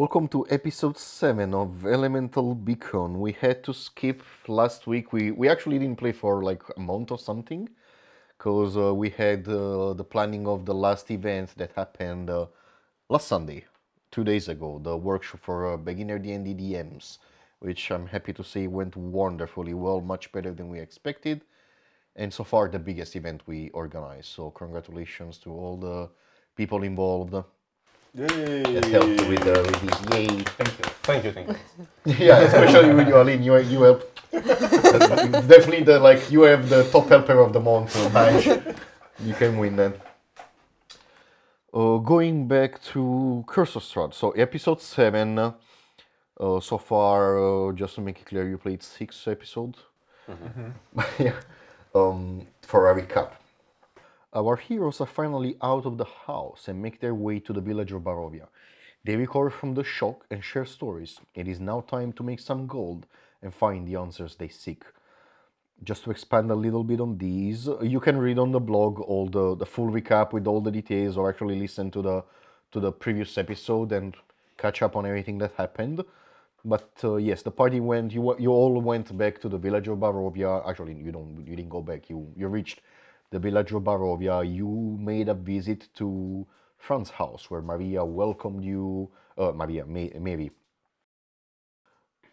Welcome to episode 7 of Elemental Beacon. We had to skip last week. We, we actually didn't play for like a month or something because uh, we had uh, the planning of the last event that happened uh, last Sunday, two days ago, the workshop for uh, beginner D&D DMs, which I'm happy to say went wonderfully well, much better than we expected. And so far, the biggest event we organized. So, congratulations to all the people involved that helped with, uh, with this. Yay! Thank you. Thank you, thank you. yeah, especially with you, Aline. You you help. Definitely the like you have the top helper of the month badge. You can win then. Uh, going back to Curse of Strahd, so episode seven. Uh, so far, uh, just to make it clear, you played six episodes. yeah. Um, for a recap. Our heroes are finally out of the house and make their way to the village of Barovia. They recover from the shock and share stories. It is now time to make some gold and find the answers they seek. Just to expand a little bit on these, you can read on the blog all the, the full recap with all the details or actually listen to the to the previous episode and catch up on everything that happened. But uh, yes, the party went. You you all went back to the village of Barovia. Actually, you don't. You didn't go back. You you reached the village of Barovia. You made a visit to Fran's house, where Maria welcomed you. Uh, Maria, Ma- Mary.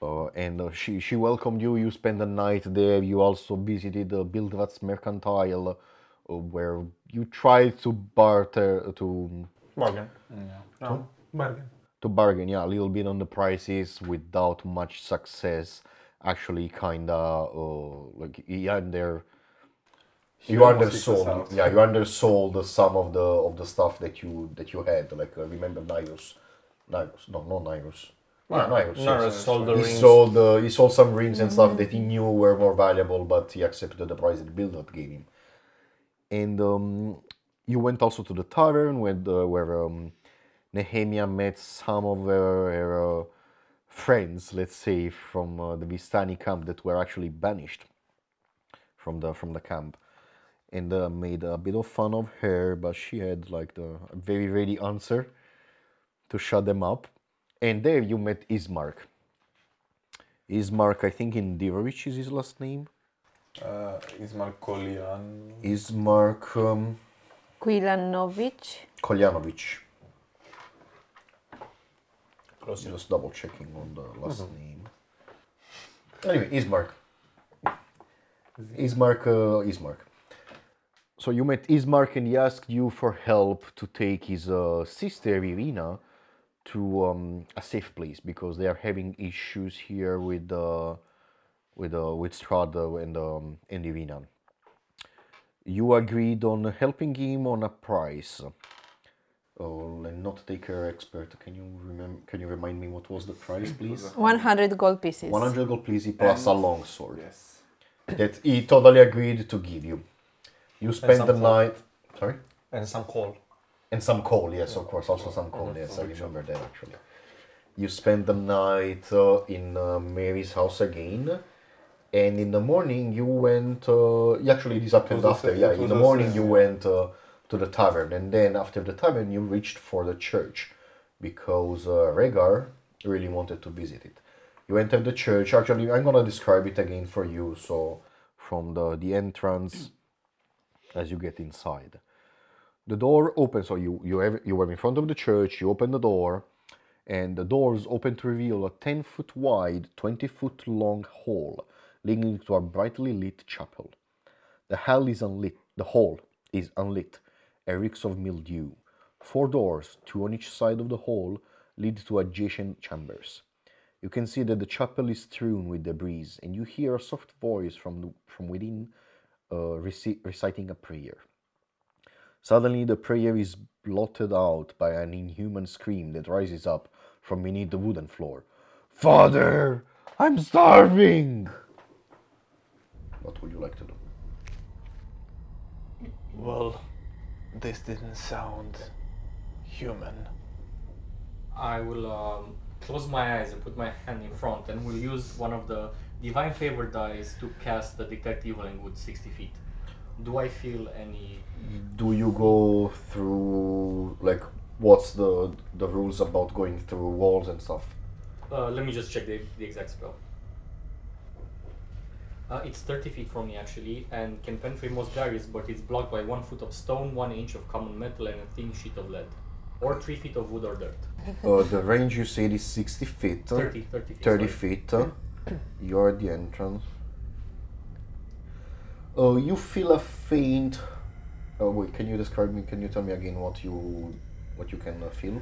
Uh, and uh, she she welcomed you. You spent the night there. You also visited uh, Bildrath's mercantile, uh, where you tried to barter to Bargain. No, bargain. to bargain, yeah, a little bit on the prices without much success. Actually, kinda uh, like you under you almost kicked us undersold, yeah, you undersold some of the of the stuff that you that you had. Like uh, remember Nyrus, Nyrus, no, not Nyrus. Yeah, Nyrus. Nyrus yes. sold the he rings. sold uh, he sold some rings and stuff that he knew were more valuable, but he accepted the price that Bildrath gave him. And um, you went also to the tavern where the, where um, Nehemia met some of her, her uh, friends, let's say, from uh, the Vistani camp that were actually banished from the from the camp, and uh, made a bit of fun of her. But she had like the a very ready answer to shut them up. And there you met Ismark. Ismark, I think in Dirovich is his last name. Uh, Ismar Kolian. Ismark um, Quilanovic. Koljanovic. Close enough. Just double checking on the last name. Anyway, Ismark. Ismark, uh, Ismark. So you met Ismark and he asked you for help to take his uh, sister Ireena to um, a safe place because they are having issues here with uh, with uh, with Strada and um, and Ireena. You agreed on helping him on a price. Oh, and not take her expert. Can you remember? Can you remind me what was the price, please? 100 gold pieces. 100 gold pieces plus a long sword Yes. that he totally agreed to give you. You spent some the night. Sorry? And some coal. And some coal, yes, of course. Also some coal, yes, I remember that actually. You spent the night uh, in uh, Mary's house again. And in the morning, you went. Uh, actually, this happened after. Yeah, in the morning, you went uh, to the tavern. And then after the tavern, you reached for the church because uh, Rhaegar really wanted to visit it. You entered the church. Actually, I'm gonna describe it again for you. So, from the, the entrance as you get inside. The door opens so you you have, you were in front of the church you open the door and the doors open to reveal a 10 foot wide 20 foot long hall leading to a brightly lit chapel. The hall is unlit the hall is unlit. A reeks of mildew. Four doors two on each side of the hall lead to adjacent chambers. You can see that the chapel is strewn with debris and you hear a soft voice from the, from within uh, reci- reciting a prayer Suddenly, the prayer is blotted out by an inhuman scream that rises up from beneath the wooden floor. Father, I'm starving! What would you like to do? Well, this didn't sound human. I will um, close my eyes and put my hand in front and will use one of the divine favor dice to cast the detect evil and good 60 feet. Do I feel any Do you go through, like, what's the the rules about going through walls and stuff? Uh, let me just check the, the exact spell. Uh, it's 30 feet from me actually, and can penetrate most barriers, but it's blocked by one foot of stone, one inch of common metal, and a thin sheet of lead, or three feet of wood or dirt. Uh, the range you said is 60 feet. uh, 30, 30 feet. 30 sorry. feet. Uh, You're at the entrance. Oh, you feel a faint. Oh wait, can you describe me? Can you tell me again what you what you can uh, feel?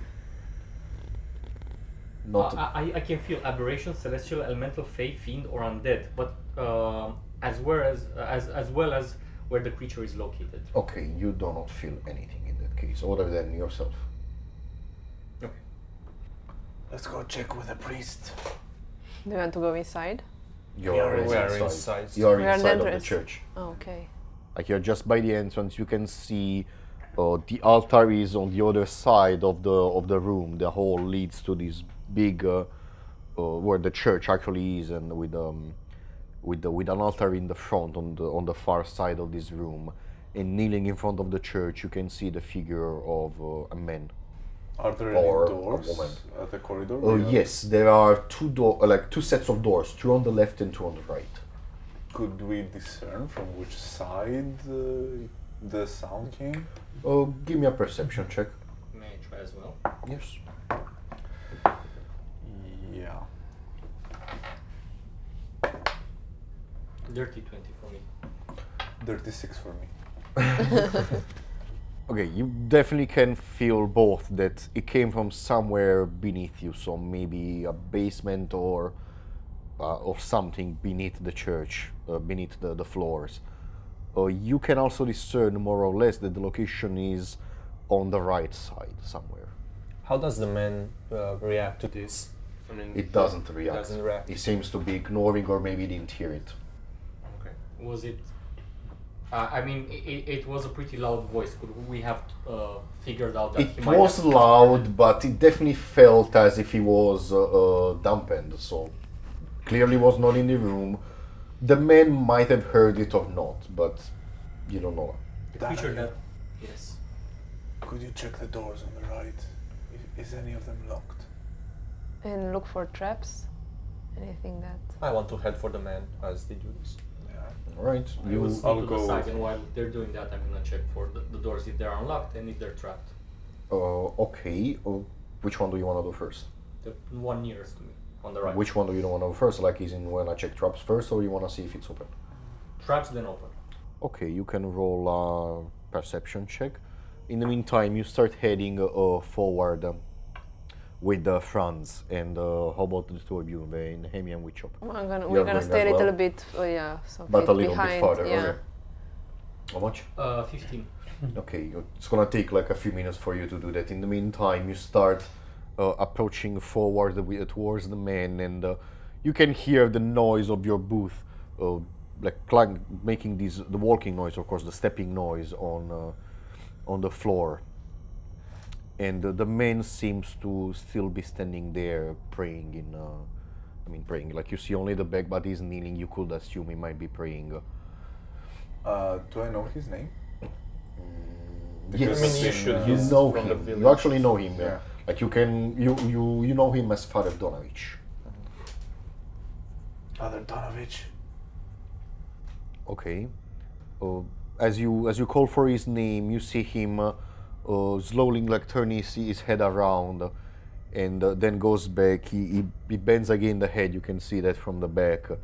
Not. Uh, I, I can feel aberrations, celestial, elemental, fey, fiend, or undead, but um as well as as as well as where the creature is located. okay, you do not feel anything in that case, other than yourself. Okay. Let's go check with the priest. Do you want to go inside? You're We are already we are inside. inside. You are We are in the inside of the entrance. church. Oh, okay. Like you're just by the entrance, you can see uh, the altar is on the other side of the of the room. The hall leads to this big uh, uh, where the church actually is, and with um with the, with an altar in the front on the on the far side of this room. And kneeling in front of the church, you can see the figure of uh, a man. Are there Or any doors woman. at the corridor? Oh We yes, there are two door uh, like two sets of doors, two on the left and two on the right. Could we discern from which side uh, the sound came? Oh, give me a perception check. May I try as well? Yes. Yeah. Dirty 20 for me. 36 for me. Okay, you definitely can feel both that it came from somewhere beneath you, so maybe a basement or uh, or something beneath the church, uh, beneath the, the floors. Uh, you can also discern more or less that the location is on the right side somewhere. How does the man uh, react to this? I mean, It doesn't react. Doesn't react. It seems to be ignoring or maybe didn't hear it. Okay. Was it? Uh, I mean, it, it was a pretty loud voice. Could we have uh, figured out that It he might was have- loud, but it definitely felt as if he was uh, uh, dampened. So clearly was not in the room. The man might have heard it or not, but you don't know. The creature that. Yes. Could you check the doors on the right? I- Is any of them locked? And look for traps. Anything that. I want to head for the man as they do this. Yeah. All right, I you. will sneak I'll to go the side, and while they're doing that, I'm gonna check for the, the doors if they're unlocked and if they're trapped. Uh, okay. Uh, which one do you want to do first? The one nearest to me, on the right. Which one do you want to do first? Like, is in when I check traps first, or you want to see if it's open? Traps, then open. Okay, you can roll a perception check. In the meantime, you start heading uh, forward um, with the Franz. And uh, how about the two of you, the Nehemi and Witchop? I'm gonna, we're gonna stay a little well? bit, oh yeah, some But a little behind. bit farther. yeah. Okay. How much? Uh, 15. Okay, it's gonna take like a few minutes for you to do that. In the meantime, you start uh, approaching forward wi- towards the man, and uh, you can hear the noise of your booth, uh, like clang, making these the walking noise, of course, the stepping noise on uh, on the floor. And uh, the man seems to still be standing there praying in. Uh, I mean, praying. Like you see only the back, but he's kneeling. You could assume he might be praying. Uh, do I know his name? Yes, I mean, you should. you know from the him. You actually know him. Yeah. Yeah. Like you can, you you you know him as Father Donavich. Father Donavich. Okay. Uh, as you as you call for his name, you see him uh, slowly like turning his, head around, uh, and uh, then goes back. He, he he bends again the head. You can see that from the back. uh,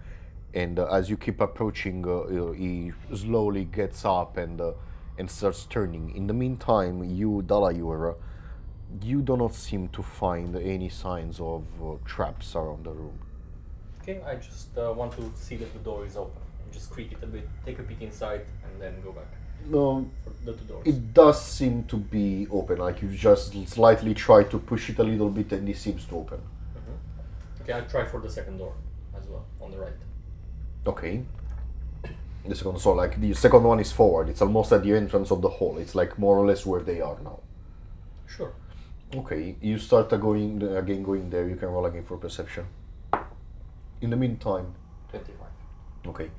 and uh, as you keep approaching, uh, uh, he slowly gets up and uh, and starts turning. In the meantime, you Dalayur, uh, you do not seem to find any signs of uh, traps around the room. Okay, I just uh, want to see that the door is open. Just creak it a bit, take a peek inside, and then go back No, the two doors. It does seem to be open, like you just slightly try to push it a little bit and it seems to open. Okay, I'll try for the second door as well, on the right. Okay. The second, so like the second one is forward, it's almost at the entrance of the hall, it's like more or less where they are now. Sure. Okay, you start uh, going again going there, you can roll again for perception. In the meantime, 25. Okay.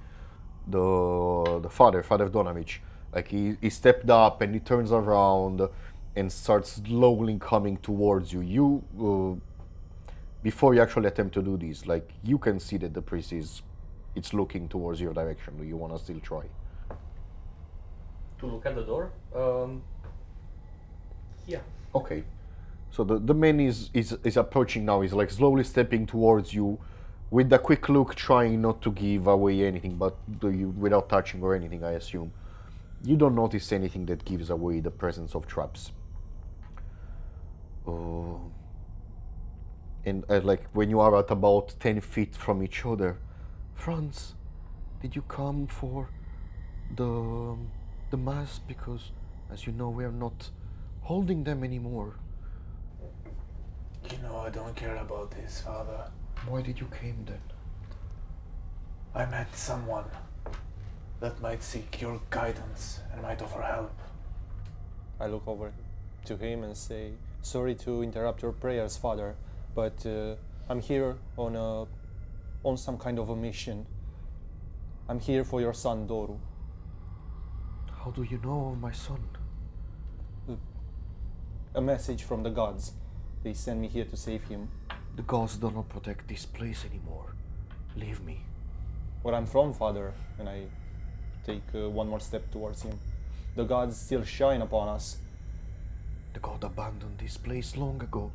The the father, Father Donavich, like he, he stepped up and he turns around and starts slowly coming towards you. You, uh, before you actually attempt to do this, like you can see that the priest is, it's looking towards your direction. Do you want to still try? To look at the door? Um, yeah. Okay. So the, the man is, is is approaching now. He's like slowly stepping towards you, with a quick look, trying not to give away anything, but do you without touching or anything. I assume. You don't notice anything that gives away the presence of traps. Oh. And uh, like when you are at about ten feet from each other, Franz, did you come for the the mass? Because, as you know, we are not holding them anymore. You know, I don't care about this, Father. Why did you came then? I met someone that might seek your guidance and might offer help. I look over to him and say, "Sorry to interrupt your prayers, Father, but uh, I'm here on a on some kind of a mission. I'm here for your son Doru. How do you know my son? A message from the gods. They sent me here to save him. The gods do not protect this place anymore. Leave me. Where I'm from, Father, and I take uh, one more step towards him. The gods still shine upon us. The god abandoned this place long ago.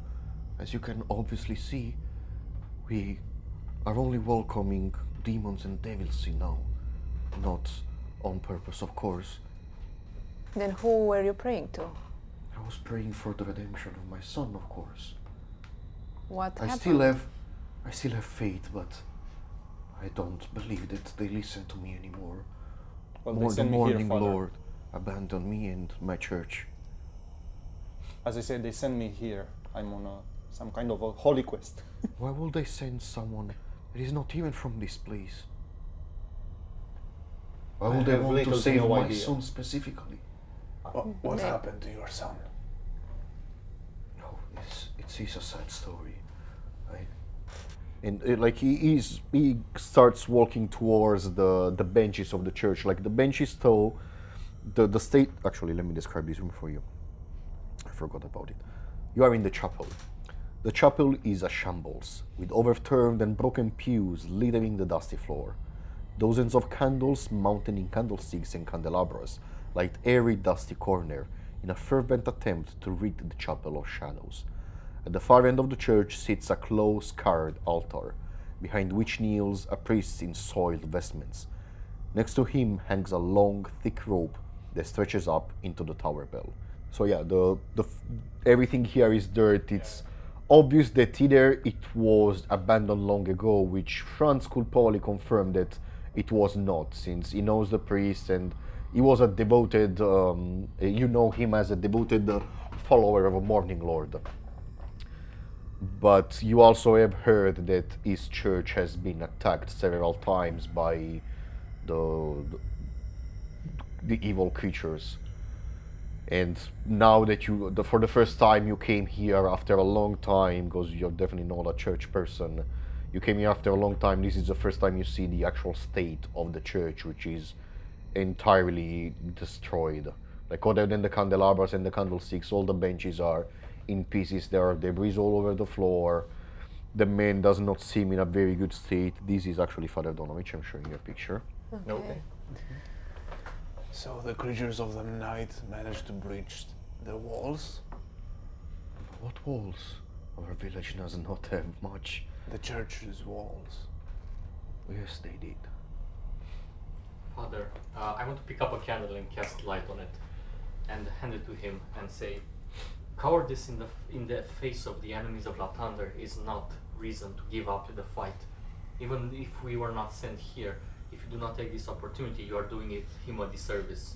As you can obviously see, we are only welcoming demons and devils in now. Not on purpose, of course. Then who were you praying to? I was praying for the redemption of my son, of course. What I happened? still have I still have faith, but I don't believe that they listen to me anymore. Well, they More the sent me here, morning Father. Lord abandon me and my church. As I said, they sent me here. I'm on a, some kind of a holy quest. Why will they send someone that is not even from this place? Why I will they have want little to to save no my idea. son specifically? What, what happened to your son? No, it's it's, it's a sad story. And uh, like he he starts walking towards the the benches of the church. Like the benches, though, the the state. Actually, let me describe this room for you. I forgot about it. You are in the chapel. The chapel is a shambles, with overturned and broken pews littering the dusty floor. Dozens of candles mounted in candlesticks and candelabras light every dusty corner in a fervent attempt to rid the chapel of shadows. At the far end of the church sits a close carved altar, behind which kneels a priest in soiled vestments. Next to him hangs a long, thick rope that stretches up into the tower bell. So yeah, the the everything here is dirt. It's obvious that either it was abandoned long ago, which Franz could probably confirm that it was not, since he knows the priest and he was a devoted. Um, you know him as a devoted follower of a Morning Lord. But you also have heard that his church has been attacked several times by the the evil creatures. And now that you, the, for the first time, you came here after a long time, because you're definitely not a church person. You came here after a long time. This is the first time you see the actual state of the church, which is entirely destroyed. Like other than the candelabras and the candlesticks, all the benches are in pieces. There are debris all over the floor. The man does not seem in a very good state. This is actually Father Donavich. I'm showing you a picture. Okay. So the creatures of the night managed to breach the walls. What walls? Our village does not have much. The church's walls. Yes, they did. Father, uh, I want to pick up a candle and cast light on it, and hand it to him and say, "Cowardice in the in the face of the enemies of Lathander is not reason to give up the fight. Even if we were not sent here, if you do not take this opportunity, you are doing it him a disservice.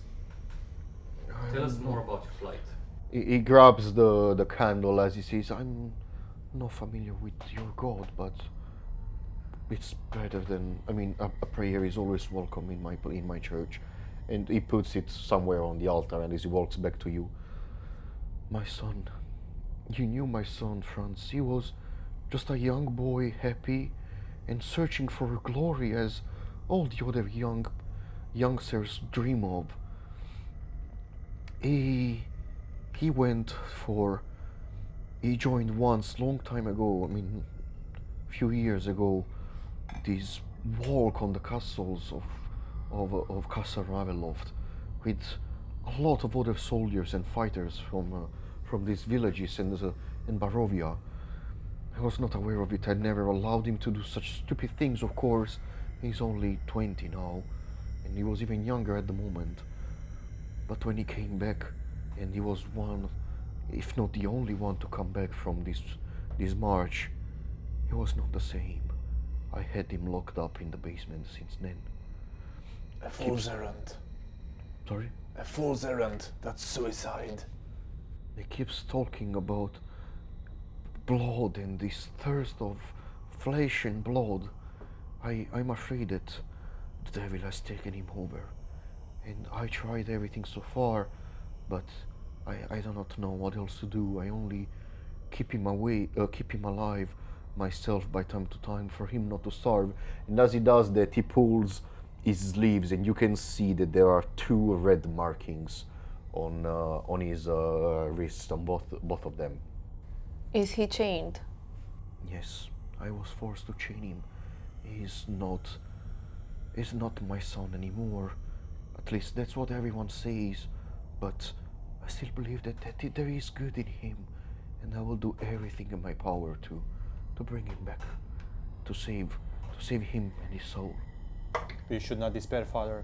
Tell us more about your flight. He, he grabs the, the candle as he says, I'm not familiar with your God, but it's better than. I mean, a, a prayer is always welcome in my in my church. And he puts it somewhere on the altar, and as he walks back to you, my son, you knew my son, Franz. He was just a young boy, happy and searching for glory as all the other young youngsters dream of. He he went for. He joined once, long time ago. I mean, few years ago, this walk on the castles of of of Castle with a lot of other soldiers and fighters from uh, from these villages in the, in Barovia. I was not aware of it. I never allowed him to do such stupid things. Of course, he's only twenty now, and he was even younger at the moment. But when he came back, and he was one, if not the only one to come back from this this march, he was not the same. I had him locked up in the basement since then. A fool's errand. Sorry? A fool's errand. That's suicide. He keeps talking about blood and this thirst of flesh and blood. I, I'm afraid that the devil has taken him over. And I tried everything so far, but I, I do not know what else to do. I only keep him away, uh, keep him alive myself by time to time for him not to starve. And as he does that, he pulls his sleeves, and you can see that there are two red markings on uh, on his uh, wrists, on both both of them. Is he chained? Yes, I was forced to chain him. He's not. He's not my son anymore. At least that's what everyone says. But I still believe that, that there is good in him, and I will do everything in my power to, to bring him back, to save, to save him and his soul. We should not despair, Father.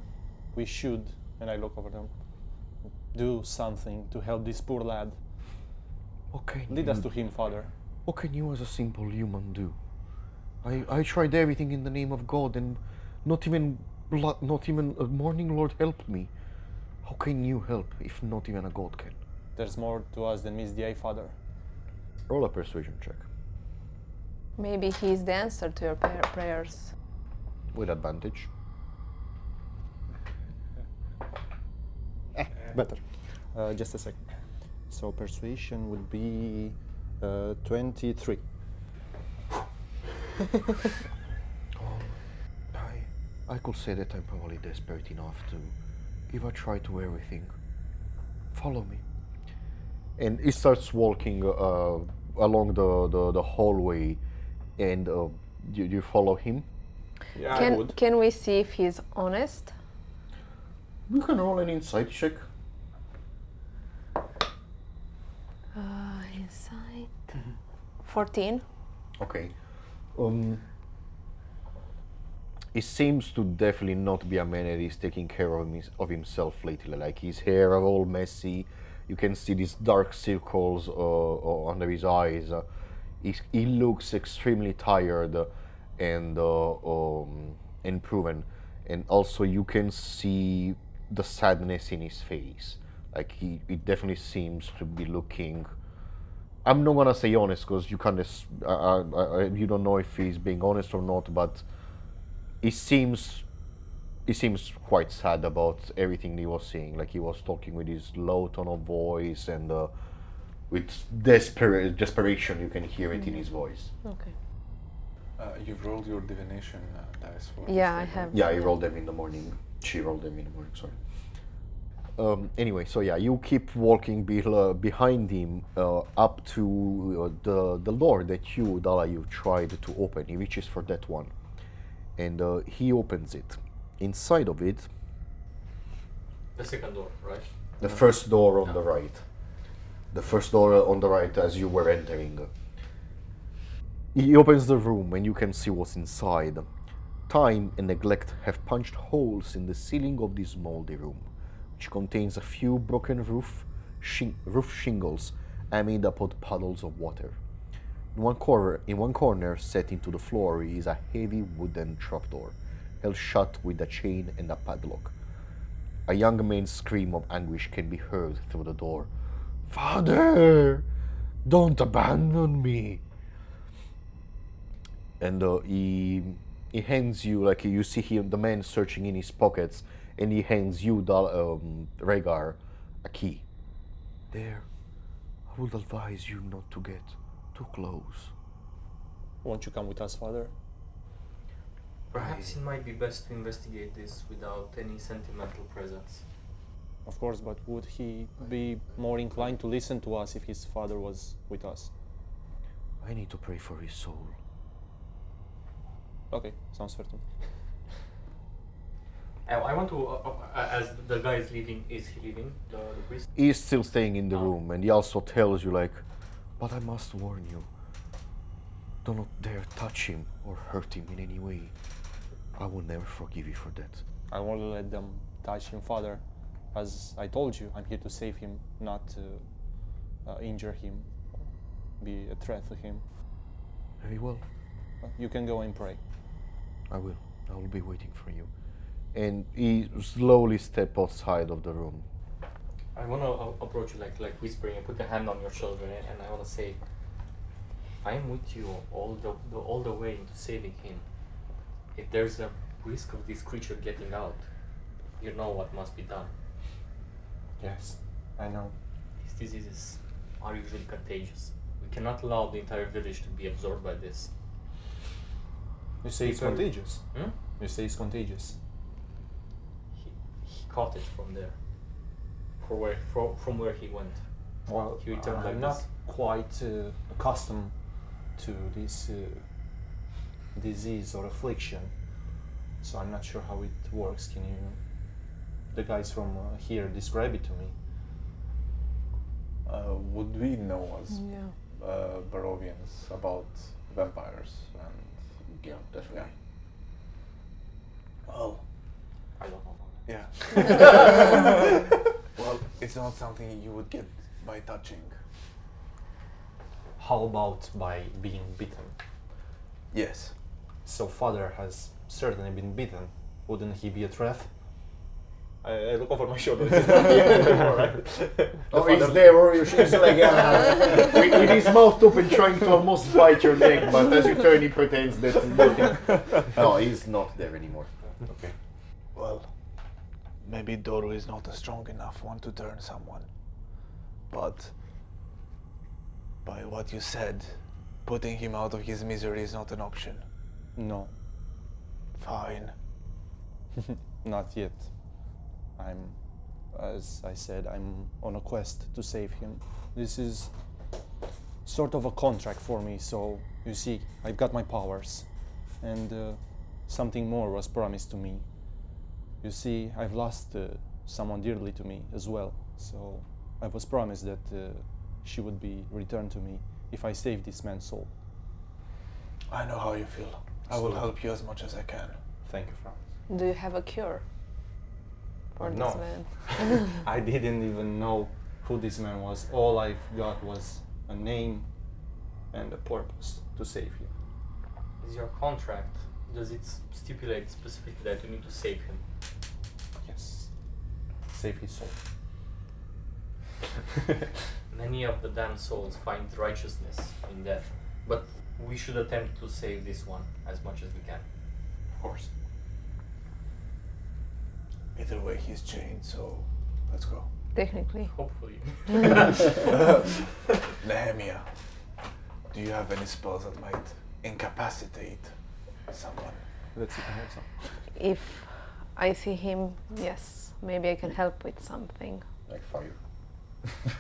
We should, and I look over them, do something to help this poor lad. What can Lead us to him, Father. What can you, as a simple human, do? I, I tried everything in the name of God, and not even blood, not even a morning Lord helped me. How can you help if not even a God can? There's more to us than meets the eye, Father. Roll a persuasion check Maybe he's the answer to your prayer- prayers. with advantage. eh, Better. Uh, just a second. So persuasion would be uh, 23. I, I could say that I'm probably desperate enough to give a try to everything. Follow me. And he starts walking uh, along the, the, the hallway, and uh, you, you follow him. Yeah, I Can would. can we see if he's honest? You can roll an insight check. 14. Okay. Um, he seems to definitely not be a man that is taking care of, of himself lately. Like his hair are all messy. You can see these dark circles uh, uh, under his eyes. Uh, he, he, looks extremely tired and uh, um, and proven. And also, you can see the sadness in his face. Like he, he definitely seems to be looking I'm not gonna say honest because you can't. Uh, uh, you don't know if he's being honest or not, but he seems he seems quite sad about everything he was saying. Like he was talking with his low tone of voice and uh, with desper- desperation. You can hear it in his voice. Okay. Uh, you've rolled your divination uh, dice for. Yeah, I have. Yeah, he rolled them in the morning. She rolled them in the morning. Sorry. Um, anyway, so yeah, you keep walking be- uh, behind him uh, up to uh, the the door that you, Dala, you tried to open. He reaches for that one, and uh, he opens it. Inside of it, The second door, right? the first door on the right, the first door on the right as you were entering. He opens the room and you can see what's inside. Time and neglect have punched holes in the ceiling of this moldy room, which contains a few broken roof, shing- roof shingles amid upon puddles of water. In one corner, in one corner, set into the floor, is a heavy wooden trapdoor, held shut with a chain and a padlock. A young man's scream of anguish can be heard through the door. Father, don't abandon me. And uh, he he hands you like you see him, the man searching in his pockets, and he hands you, Dal- um, Rhaegar, a key. There, I would advise you not to get too close. Won't you come with us, Father? Perhaps it might be best to investigate this without any sentimental presence. of course, but would he be more inclined to listen to us if his father was with us? I need to pray for his soul. Okay, sounds fair to me. I, I want to, uh, uh, as the guy is leaving, is he leaving the, the priest? He's still staying in the Oh. room, and he also tells you, like, but I must warn you do not dare touch him or hurt him in any way. I will never forgive you for that. I won't let them touch him, Father. As I told you, I'm here to save him, not to uh, injure him, be a threat to him. Very well. Uh, You can go and pray. I will. I will be waiting for you. And he slowly step outside of the room. I want to uh, approach you like like whispering and put a hand on your shoulder and, and I want to say, I am with you all the, the all the way into saving him. If there's a risk of this creature getting out, you know what must be done. Yes, I know. These diseases are usually contagious. We cannot allow the entire village to be absorbed by this. You say it's People- contagious. Hmm? You say it's contagious. He, he caught it from there, from where from, from where he went. Well, He returned I'm not this. quite uh, accustomed to this uh, disease or affliction, so I'm not sure how it works. Can you, the guys from uh, here, describe it to me? Uh, would we know as Yeah. uh, Barovians about vampires and Yeah, definitely. well, I don't know. Yeah. well, it's not something you would get by touching. How about by being bitten? Yes. So father has certainly been bitten. Wouldn't he be a threat? I, I look over my shoulder. He's not here anymore, right? Oh, he's there, or he's like, with, with his mouth open, trying to almost bite your neck, but as you turn, he pretends that nothing. No, he's not there anymore. Okay. Well, maybe Doru is not a strong enough one to turn someone. But by what you said, putting him out of his misery is not an option. No, Fine. not yet. I'm, as I said, I'm on a quest to save him. This is sort of a contract for me, so you see, I've got my powers, and uh, something more was promised to me. You see, I've lost uh, someone dearly to me as well, so I was promised that uh, she would be returned to me if I save this man's soul. I know how you feel. I will help you as much as I can. Thank you, Franz. Do you have a cure for No. this man? I didn't even know who this man was. All I've got was a name and a purpose to save him. Is your contract? Does it stipulate specifically that you need to save him? Yes. Save his soul. Many of the damned souls find righteousness in death, but we should attempt to save this one as much as we can. Of course. Either way, he's chained, so let's go. Technically. Hopefully. Nehemia, do you have any spells that might incapacitate someone? Let's see. If I have some. If I see him, yes, maybe I can help with something. Like fire.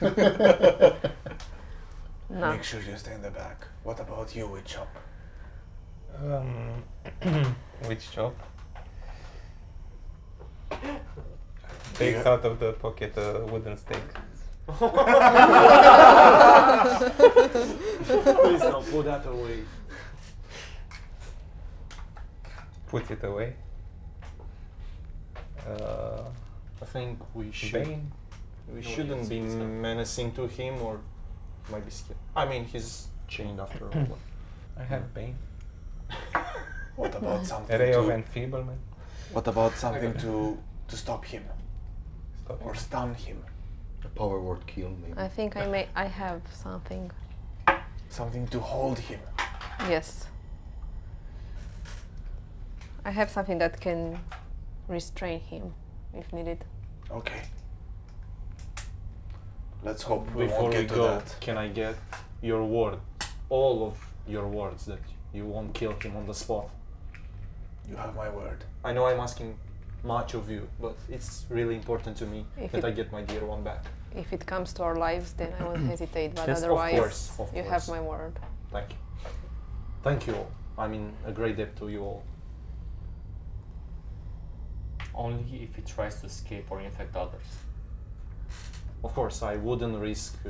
No. Make sure you stay in the back. What about you, Witch Shop? Um, which job? Takes out of the pocket a wooden stake. Please don't put that away. Put it away. Uh, I think we should. Bane. We No, shouldn't be menacing to him or might be scared. I mean, he's chained after all. I have Bane. What about something A ray of to, enfeeblement. What about something to to stop him Stop or it. stun him? A power word kill, maybe. I think I may. I have something. Something to hold him. Yes. I have something that can restrain him if needed. Okay. Let's hope we Before won't we get to go, that. can I get your word, all of your words that you won't kill him on the spot? You have my word. I know I'm asking much of you, but it's really important to me If that it- I get my dear one back. If it comes to our lives, then I won't hesitate. But Yes, of otherwise, course, of you course. have my word. Thank you. Thank you all. I mean, a great debt to you all. Only if he tries to escape or infect others. Of course, I wouldn't risk uh,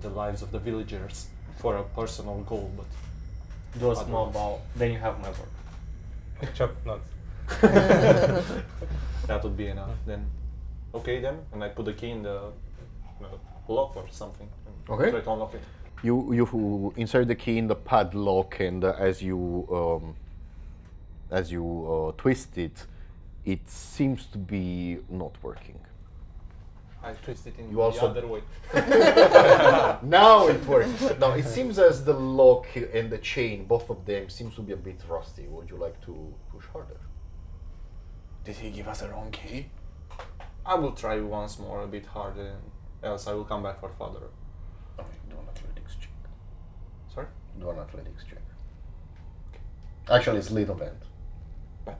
the lives of the villagers for a personal goal, but Do a small ball, then you have my word. Chop nuts. that would be enough. Then, okay then, and I put the key in the uh, lock or something. Okay. Try to unlock it. You you insert the key in the padlock, and uh, as you um, as you uh, twist it, it seems to be not working. I twist it in You the also- other way. now it works. Now it seems as the lock and the chain, both of them, seems to be a bit rusty. Would you like to push harder? Did he give us the wrong key? I will try once more, a bit harder, else I will come back for father. Okay, do an athletics check. Sorry? Do an athletics check. Actually, it's little band. Better.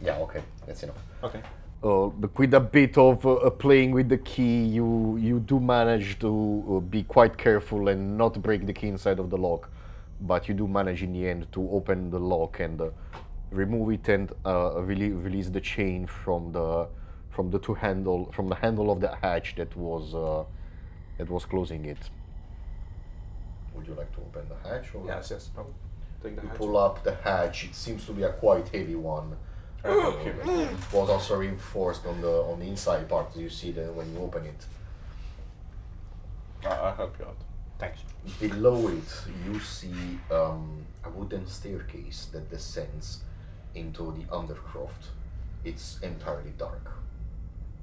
Yeah, okay, that's enough. Okay. uh, with a bit of uh, playing with the key, you you do manage to uh, be quite careful and not break the key inside of the lock, but you do manage in the end to open the lock and uh, remove it and uh, rele- release the chain from the from the two handle from the handle of the hatch that was uh, that was closing it. Would you like to open the hatch? Or Yes, yes. I take the you hatch. pull up the hatch. It seems to be a quite heavy one. It was also reinforced on the on the inside part. You see that when you open it. I- I'll help you out. Thanks. Below it, you see um, a wooden staircase that descends into the undercroft. It's entirely dark.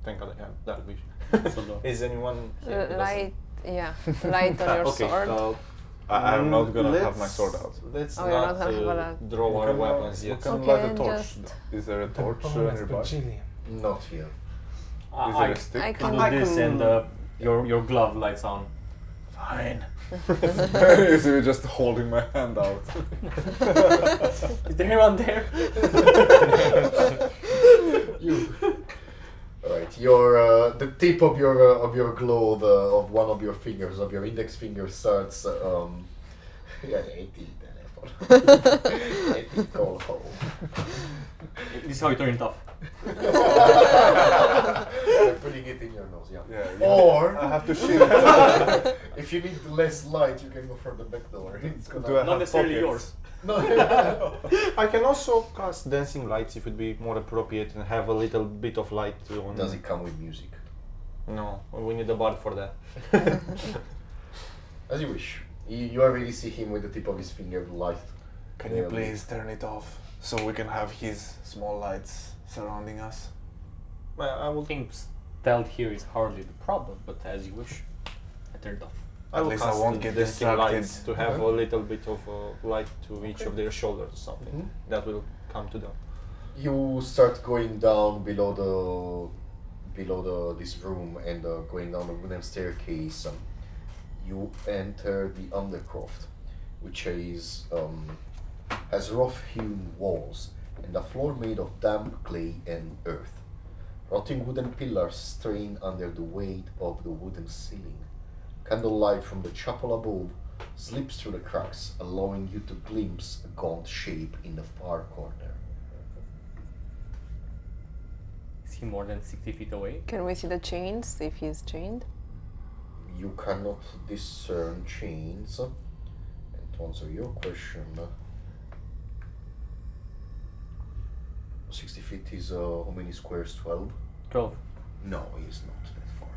Thank God I have darkvision. So Is anyone here? Who light, yeah, light on your okay, sword. uh, I, I'm not gonna have my sword out. Let's Oh, not, not uh, a- draw our can, uh, weapons we yet. can Okay, light a torch. Is there a torch uh, nearby? Is Not here. I, there I a stick? I can can. do this and uh, your your glove lights on. Fine. you see me just holding my hand out. Is there anyone there? You. Alright, your uh, the tip of your uh, of your glove uh, of one of your fingers of your index finger starts. Um, yeah, 18 18 call home. this is how you turn it off. By putting it in your nose, yeah. Yeah, you- Or I have to shield. if you need less light, you can go for the back door. It's gonna. Do Not necessarily pockets? yours. No. I can also cast dancing lights if it'd be more appropriate and have a little bit of light on. Does it come with music? No, we need a bard for that. As you wish. You, you already see him with the tip of his finger light. Can you Yeah, please turn it off so we can have his small lights surrounding us? Well, I I will. think stealth here is hardly the problem, but as you wish. I turned off. I At will least I cast won't the get distracted. lights to have Okay. a little bit of uh, light to each of their shoulders or something. Mhm. That will come to them. You start going down below the below the this room and uh, going down the wooden staircase. Um, you enter the undercroft, which is um, has rough-hewn walls and a floor made of damp clay and earth. Rotting wooden pillars strain under the weight of the wooden ceiling. Candlelight from the chapel above slips through the cracks, allowing you to glimpse a gaunt shape in the far corner. Is he more than 60 feet away? Can we see the chains if he's chained? You cannot discern chains. And to answer your question, 60 feet is uh, how many squares? 12? 12. No, he's not that far.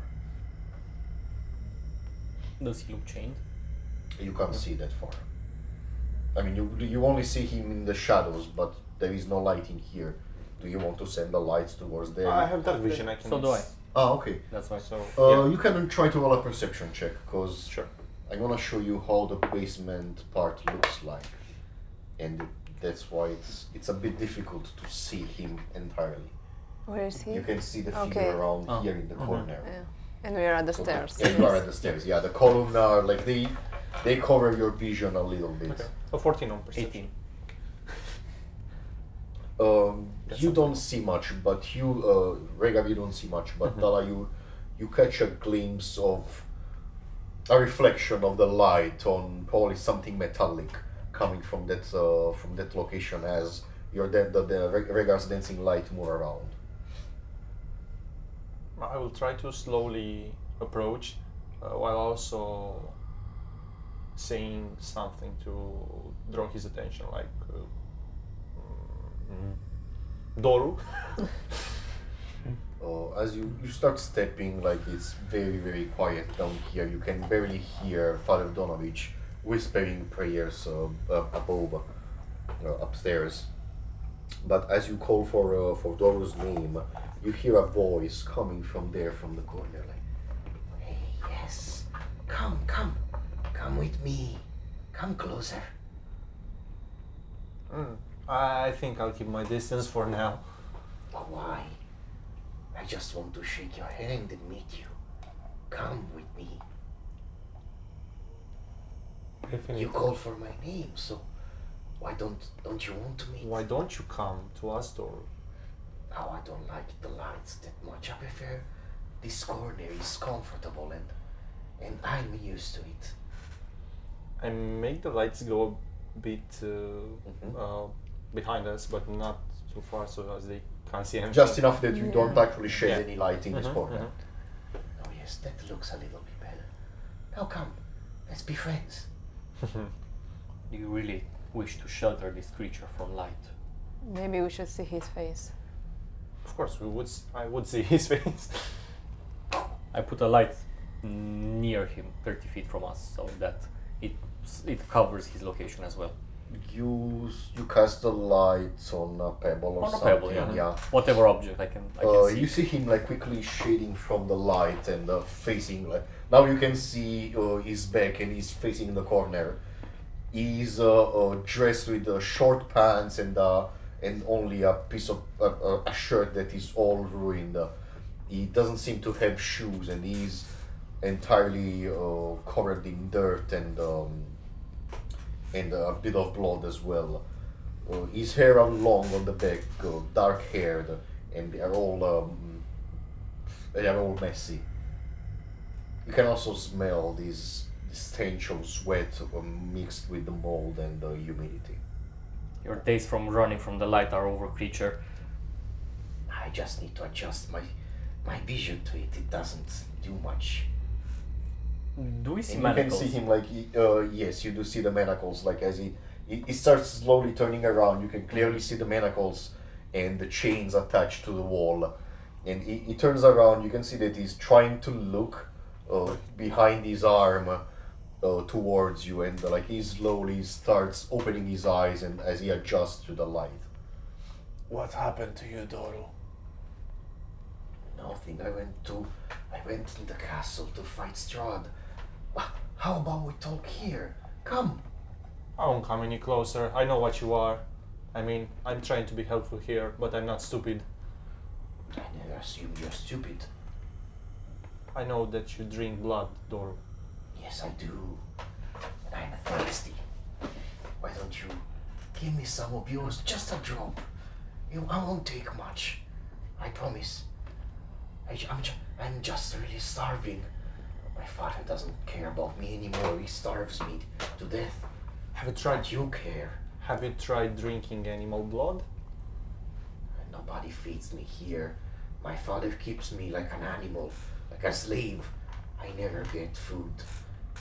Does he look chained? You can't see that far. I mean, you you only see him in the shadows, but there is no light in here. Do you want to send the lights towards there? I have darkvision. I can. So do I. s- Ah, okay. That's why. So Uh, yeah, You can try to roll a perception check, because sure. I'm gonna show you how the basement part looks like, and that's why it's it's a bit difficult to see him entirely. Where is he? You can see the Okay. figure around Oh. here in the corner. Yeah. And we are at the So stairs. the- Yeah, you are at the stairs. Yeah, the column are like they they cover your vision a little bit. Okay. So 14 on perception. 18. Um, you don't see much, but you, uh, Regav, you don't see much, but. Dala, you, you catch a glimpse of a reflection of the light on probably something metallic coming from that uh, from that location as your the, the, the Reg- Regav's dancing light move around. I will try to slowly approach uh, while also saying something to draw his attention, like uh, mm, Doru. Uh, as you, you start stepping, like it's very, very quiet down here. You can barely hear Father Donavich whispering prayers uh, above, uh, upstairs. But as you call for uh, for Doru's name, you hear a voice coming from there, from the corner, like, "Hey, yes, come, come, come with me, come closer." Mm, I think I'll keep my distance for now. But why? I just want to shake your hand and meet you. Come with me. Definitely. You called for my name, so why don't don't you want to meet? Why don't you come to us, Doru? Now I don't like the lights that much. I prefer this corner is comfortable and and I'm used to it. I make the lights go a bit uh, Mhm. uh, behind us, but not too far so as they can't see anything. Just enough that you don't actually shed Yeah. any light in this Mhm, corner. mhm. Oh yes, that looks a little bit better. Now come, let's be friends. You really wish to shelter this creature from light? Maybe we should see his face. Of course, we would. s- I would see his face. I put a light near him, 30 feet from us, so that it it covers his location as well. You you cast the light on a pebble or On a something. pebble, yeah. yeah. Whatever object I can, I can Uh, see. you see him like quickly shading from the light and uh, facing like now you can see uh, his back and he's facing the corner. He's uh, dressed with short pants and uh, and only a piece of a shirt that is all ruined. He doesn't seem to have shoes and he's entirely uh, covered in dirt and um, and a bit of blood as well. Uh, his hair are long on the back, uh, dark haired, and they are all um, they are all messy. You can also smell stench of sweat mixed with the mold and the humidity. Your days from running from the light are over, creature. I just need to adjust my my vision to it. It doesn't do much. Do we see And you can see him like uh, yes, you do see the manacles like as he, he he starts slowly turning around. You can clearly see the manacles and the chains attached to the wall. And he, he turns around. You can see that he's trying to look uh, behind his arm uh, towards you, and like he slowly starts opening his eyes and as he adjusts to the light. What happened to you, Doru? Nothing. I went to I went to the castle to fight Strahd. Ah, How about we talk here? Come. I won't come any closer. I know what you are. I mean, I'm trying to be helpful here, but I'm not stupid. I never assumed you're stupid. I know that you drink blood, Doru. Yes, I do. And I'm thirsty. Why don't you give me some of yours? Just a drop. You, I won't take much. I promise. I, am ju- I'm just really starving. My father doesn't care about me anymore. He starves me to death. Have you tried? But you care. Have you tried drinking animal blood? Nobody feeds me here. My father keeps me like an animal, like a slave. I never get food.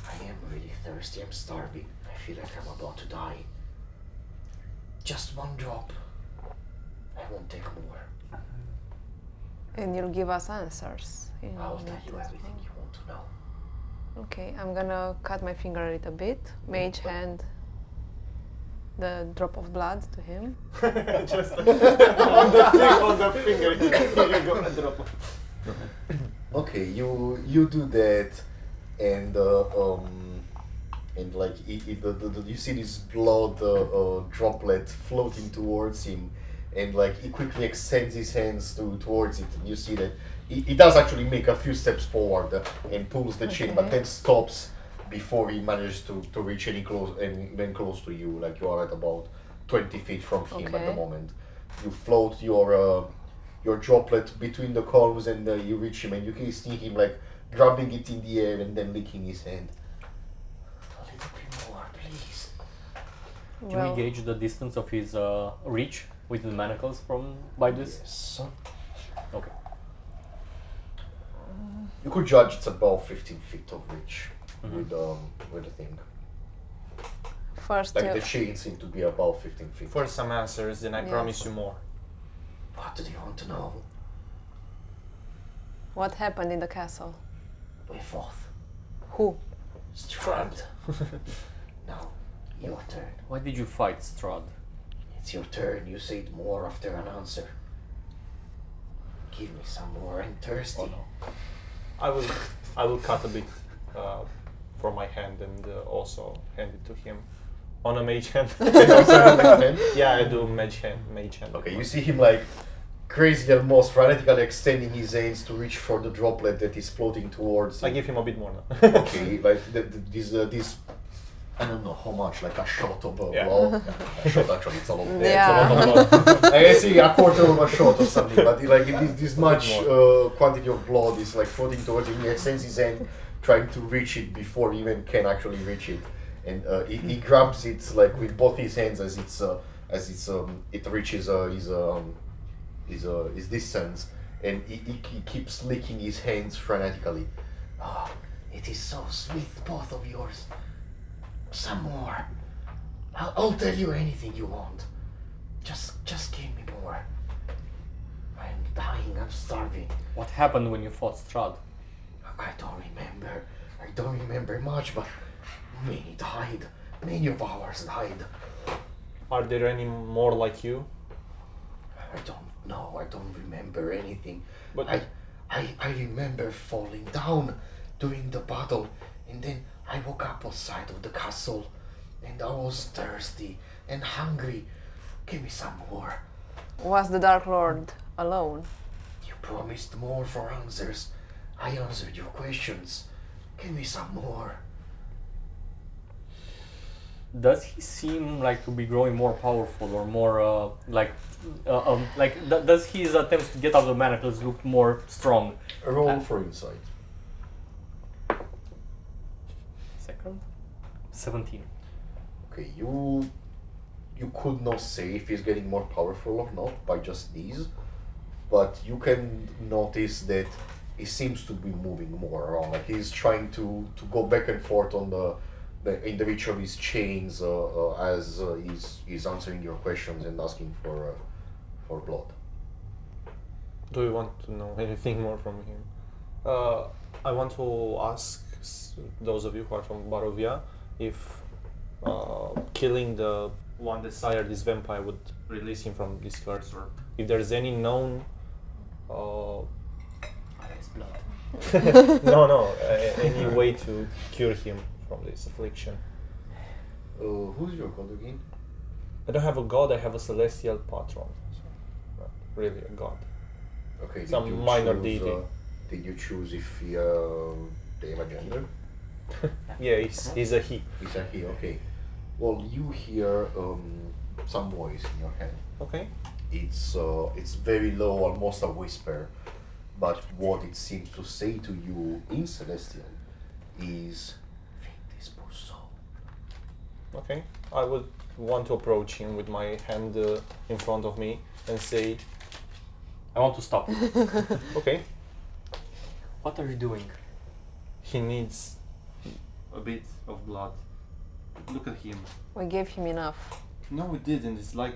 I am really thirsty. I'm starving. I feel like I'm about to die. Just one drop. I won't take more. And you'll give us answers. you know, I'll tell you everything you want to know. Okay, I'm gonna cut my finger a little bit. Mage hand the drop of blood to him. Just on the tip of the finger, you go and drop. Okay, you you do that, and uh, um, and like the, the, the- you see this blood uh, uh, droplet floating towards him, and like he quickly extends his hands to towards it, and you see that he, he does actually make a few steps forward and pulls the chain, but then stops before he manages to, to reach any close any even close to you. Like you are at about twenty feet from him at the moment, you float your uh, your droplet between the columns and uh, you reach him and you can see him like grabbing it in the air and then licking his hand. A little bit more, please. Do we gauge the distance of his uh, reach with the manacles from by this? Yes. Okay. You could judge it's about 15 feet of reach Mhm. with um with the thing. First, Like the chains seem to be about 15 feet. For some answers, then I Yes. promise you more. What do you want to know? what happened in the castle? We fought. Who? Strahd. now, your turn. Why did you fight Strahd? It's your turn. You said more after an answer. Give me some more. I'm thirsty. Oh no. I will, I will cut a bit uh, from my hand and uh, also hand it to him on a mage hand. yeah, I do mage hand. Mage hand. Okay, you see him like crazy almost frantically extending his hands to reach for the droplet that is floating towards I him. give him a bit more now. okay, like the, the, this, uh, this, I don't know how much, like a shot of a Yeah. blood. a shot actually, it's a lot. Yeah. It's a lot of blood. I see a quarter of a shot or something, but like this, this much uh, quantity of blood is like floating towards him. He extends his hand, trying to reach it before he even can actually reach it, and uh, he, he grabs it like with both his hands as it's uh, as it's um, it reaches uh, his um, his uh, his distance, and he, he, he keeps licking his hands frenetically. Oh, it is so sweet, both of yours. Some more. I'll, I'll tell you anything you want. Just, just give me more. I am dying. I'm starving. What happened when you fought Strahd? I don't remember. I don't remember much, but many died. Many of ours died. Are there any more like you? I don't know. I don't remember anything. But- I, I, I remember falling down during the battle, and then I woke up outside of the castle, and I was thirsty and hungry. Give me some more. Was the Dark Lord alone? You promised more for answers. I answered your questions. Give me some more. Does he seem like to be growing more powerful or more uh, like uh, um, like th- does his attempts to get out of the manacles look more strong? Roll Uh, for insight. Second, seventeen. Okay, you you could not say if he's getting more powerful or not by just these, but you can notice that he seems to be moving more around. Like he's trying to to go back and forth on the the in the reach of his chains uh, uh, as uh, he's he's answering your questions and asking for uh, for blood. Do you want to know anything more from him? Uh, I want to ask those of you who are from Barovia if uh, killing the one that sired this vampire would release him from this curse, or if there's any known. Uh, blood. no, no, uh, any way to cure him from this affliction. Uh, who's your god again? I don't have a god, I have a celestial patron. So not really a god. Okay, did Some you minor choose, deity. Uh, did you choose if he, uh, they have a gender? Yeah, he's, he's a he. Is that he? Okay. Well, you hear um, some voice in your head. Okay. It's uh, it's very low, almost a whisper, but what it seems to say to you in Celestial is, "Feed this poor soul." Okay. I would want to approach him with my hand uh, in front of me and say, I want to stop. okay, what are you doing? he needs a bit of blood. Look at him. We gave him enough. No, we didn't. It's like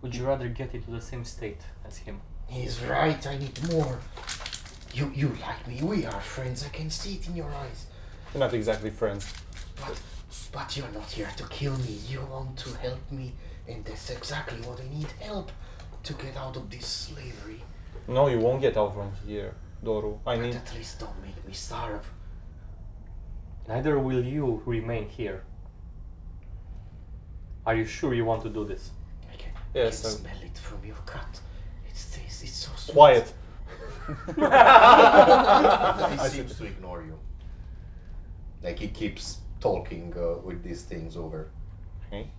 Would you rather get into the same state as him? He's right. I need more. You you like me. We are friends. I can see it in your eyes. we're not exactly friends. But but you're not here to kill me. You want to help me, and that's exactly what I need. Help to get out of this slavery. No, you won't get out from here, Doru. I But need. at least don't make me starve. Neither will you remain here. Are you sure you want to do this? I can, Yes, I can smell it from your cut. It's this. It's so sweet. Quiet. he seems to ignore you. Like he keeps talking uh, with these things over. Okay.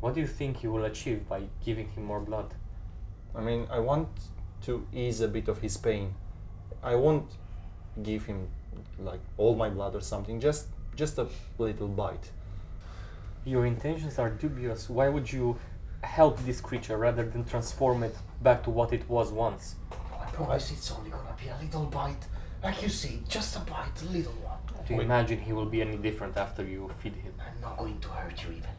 What do you think you will achieve by giving him more blood? I mean, I want to ease a bit of his pain. I won't give him like all my blood or something. Just just a little bite. Your intentions are dubious. Why would you help this creature rather than transform it back to what it was once? I promise it's only gonna be a little bite. Like you see, just a bite, a little one. Do you imagine he will be any different after you feed him? I'm not going to hurt you even.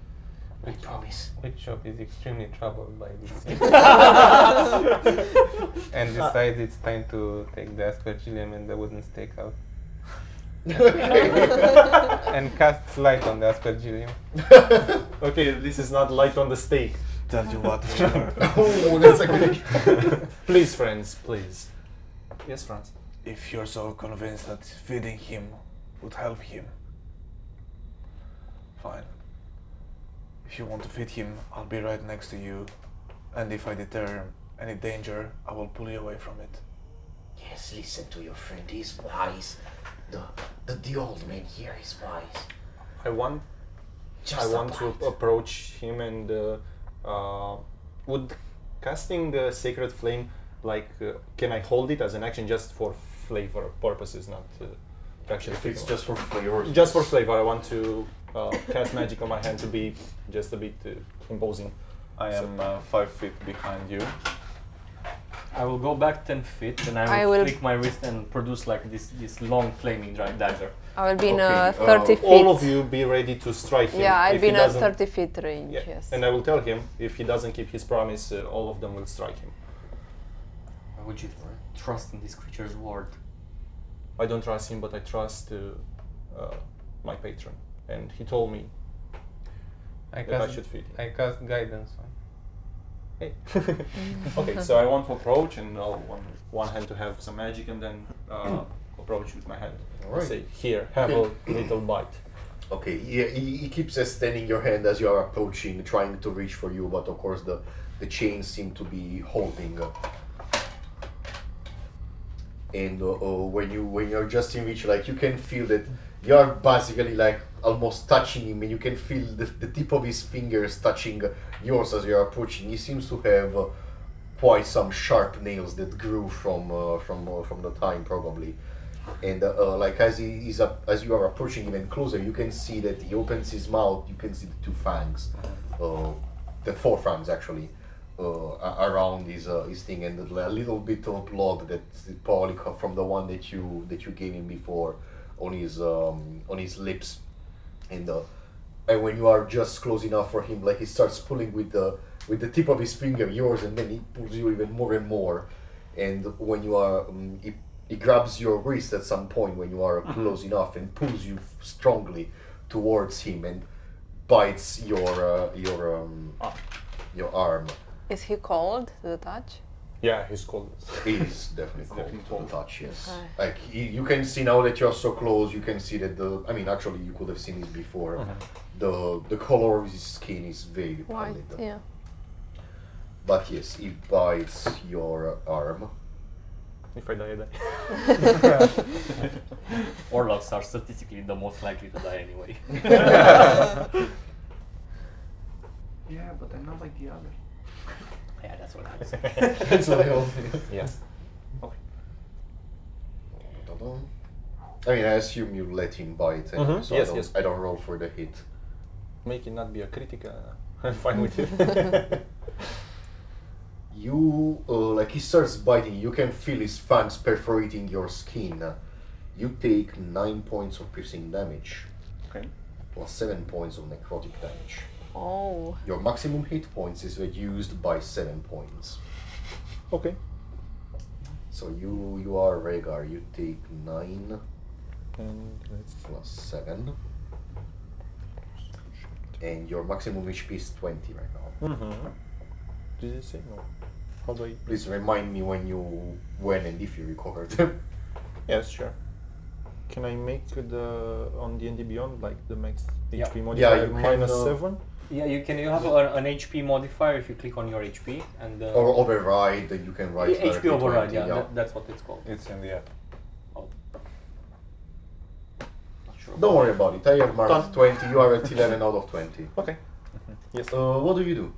I promise. Witchshop is extremely troubled by this and decides it's time to take the aspergillum and the wooden stake out. and casts light on the aspergillum. Okay, this is not light on the stake. Tell you what, oh, that's a good please, friends, please. Yes, friends. if you're so convinced that feeding him would help him, fine. If you want to feed him, I'll be right next to you, and if I deter any danger, I will pull you away from it. Yes, listen to your friend. He's wise. The, the, the old man here is wise. I want Just I a want to approach him and uh, uh, would casting the sacred flame like uh, can I hold it as an action just for flavor purposes, not uh, to actually. If it's just for flavor. just for flavor, I want to uh, cast magic on my hand to be just a bit uh, imposing. I am uh, five feet behind you. I will go back 10 feet and I I will, will- flick my wrist and produce like this, this long flaming dra- dagger. I will be in Okay, a uh, 30 feet. All of you be ready to strike him. Yeah, I'll If be in a 30 feet range. Yeah. Yes. And I will tell him if he doesn't keep his promise, uh, all of them will strike him. Why would you trust in this creature's word? I don't trust him, but I trust uh, uh, my patron, and he told me I that I cast, should feed him. I cast guidance on. Hey. okay, so I want to approach and uh, one one hand to have some magic, and then uh, approach with my hand. Alright. Say, here, have a little bite. Okay, he, he, he keeps extending your hand as you are approaching, trying to reach for you, but of course the, the chains seem to be holding. uh, And uh, uh, when you when you're just in reach, like you can feel that you're basically like almost touching him, and you can feel the, the tip of his fingers touching yours as you're approaching. He seems to have uh, quite some sharp nails that grew from uh, from uh, from the time probably and uh, like as he is up, as you are approaching even closer, you can see that he opens his mouth. You can see the two fangs, the four fangs actually, uh, around his uh, his thing, and a little bit of blood that probably come from the one that you that you gave him before on his um, on his lips, and uh, and when you are just close enough for him, like he starts pulling with the with the tip of his finger yours, and then he pulls you even more and more, and when you are um, he, he grabs your wrist at some point when you are close enough and pulls you strongly towards him and bites your uh, your um, your arm. Is he cold to the touch? Yeah, he's called. He's definitely cold definitely to cold. the touch. Yes, Okay. like he, you can see now that you're so close. You can see that the. I mean, actually, you could have seen this before. Uh-huh. The the color of his skin is very White, pallid. yeah. But yes, he bites your arm. If I die, I die. Warlocks are statistically the most likely to die anyway. Yeah, but I'm not like the other. Yeah, that's what I was That's what I also. yes. I mean, I assume you let him bite, and Mhm, so yes, I, don't, yes. I don't roll for the hit. Make it not be a critical. I'm fine with it. You, uh, like, he starts biting, you can feel his fangs perforating your skin. You take 9 points of piercing damage, okay. plus 7 points of necrotic damage. Oh. Your maximum hit points is reduced by 7 points. Okay. So you you are Rhaegar, you take 9 And let's. plus 7. And your maximum HP is 20 right now. Mm-hmm. Did you say no? How do I? Please remind me when you when and if you recovered. Yes, sure. Can I make the on D and D Beyond like the max Yeah. HP Yeah, modifier you can, uh, seven? Yeah, you can. You have a, an HP modifier if you click on your HP and. Uh, or override, that you can write HP override. 20, Yeah, That, that's what it's called. It's in the app. Oh. Sure. Don't worry about it. I have marked Done. 20. You are at 11 out of 20. Okay. Yes. Uh, what do you do?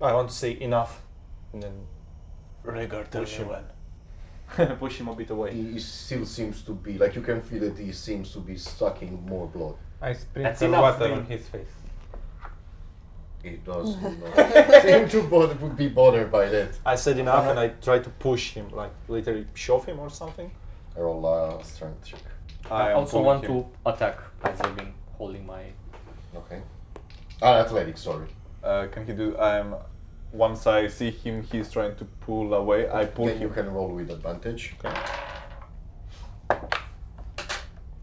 I want to say enough. and then Rhaegar, tell Push him. when. push him a bit away. He, he still seems to be like you can feel that he seems to be sucking more blood. I That's sprinkle water on his face. It does not seem to bother, would be bothered by that. I said enough, and I tried to push him, like literally shove him or something. I roll a strength check. I, am also want him. to attack preserving, holding my. Okay. Ah, athletics. Sorry. Uh, can he do? I'm. Once I see him, he's trying to pull away. I pull Then you can roll with advantage. Okay.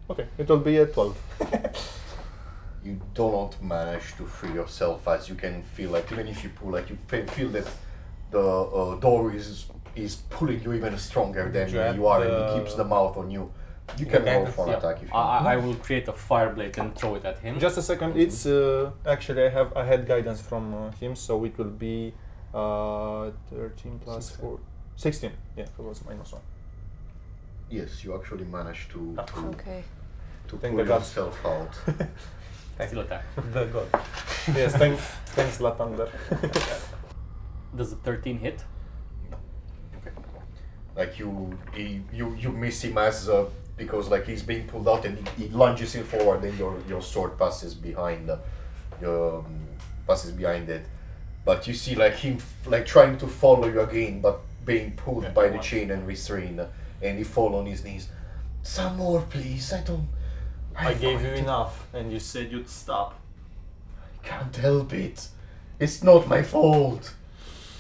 Okay, it will be a twelve. You do not manage to free yourself as you can feel like even if you pull like you feel that the uh, door is is pulling you even stronger than Drag you are and the- it keeps the mouth on you. You can Okay. roll for an Yeah. attack if you I, want. I I will create a fire blade and throw it at him. Just a second. It's uh, actually I have I had guidance from uh, him, so it will be uh, thirteen plus Sixteen. four. 16. Yeah, it was minus one. Yes, you actually managed to to, Okay. to Thank pull yourself out. Still attack. The god. yes, thanks, thanks, Lathander. Does a 13 hit? like you he, you you miss him as uh, because like he's being pulled out and he, he lunges in forward and your your sword passes behind uh, your um, passes behind it but you see like him f- like trying to follow you again but being pulled Yeah, by the chain and restrained uh, and he fall on his knees some more please i don't I gave you enough, and you said you'd stop. I can't help it it's not my fault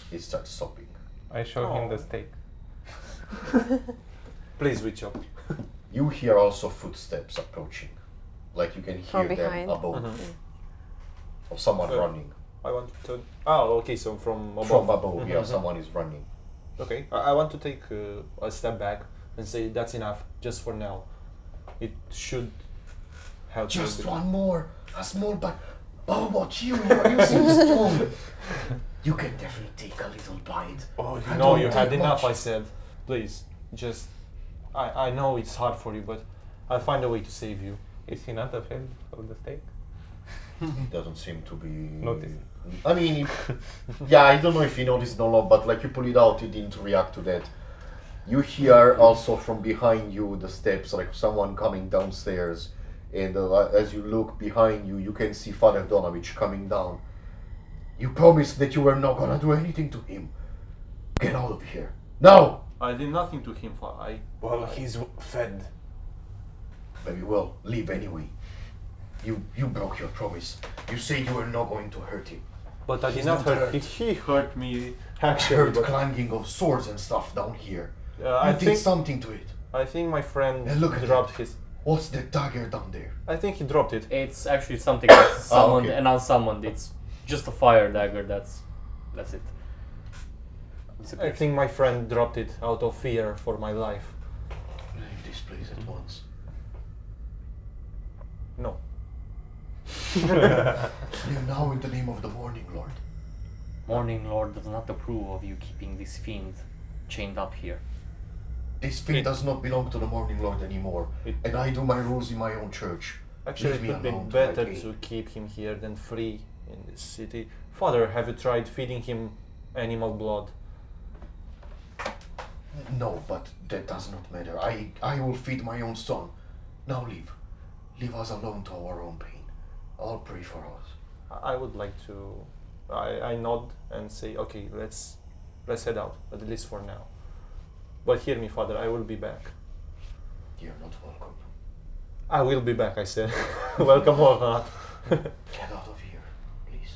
he starts sobbing I show him the Oh. stake. Please, Witcher. you hear also footsteps approaching like you can hear From them behind? above Mhm. of someone Uh, running I want to. Oh, okay. So from above. from above yeah Mhm. someone is running Okay. I, I want to take uh, a step back and say that's enough, just for now. It should help. you a just bit. one more a small bite how about you you, you seem strong you can definitely take a little bite Oh, you I know don't you had take enough. much. I said, please, just. I I know it's hard for you, but I'll find a way to save you. Is he not afraid of the stake? he doesn't seem to be Notice. i mean yeah i don't know if he noticed or not but like you pull it out he didn't react to that you hear also from behind you the steps like someone coming downstairs and uh, as you look behind you you can see father donavich coming down you promised that you were not gonna do anything to him get out of here now I did nothing to him. For I. Well, he's fed. very well leave anyway you you broke your promise you said you were not going to hurt him But I did not not hurt. hurt. He, he hurt me. I heard but, clanging of swords and stuff down here. uh, I I did think something to it. I think my friend Yeah, look at dropped his. What's the dagger down there? I think he dropped it. It's actually something that's ah, summoned okay. and unsummoned. It's just a fire dagger. That's that's it. I think my friend dropped it out of fear for my life. Leave this place at once. No. Leave now in the name of the Morning Lord. Morning Lord does not approve of you keeping this fiend chained up here. This thing It- does not belong to the Morning Lord anymore, It- and I do my rules in my own church. Actually, Leave it would be alone till I better pay. to keep him here than free in this city. Father, have you tried feeding him animal blood? No, but that does not matter. I I will feed my own son. Now leave. Leave us alone to our own pain. I'll pray for us. I I would like to. I, I nod and say, okay, let's let's head out at least for now. But hear me, Father. I will be back. You're not welcome. I will be back. I said, welcome or not. Get out of here, please.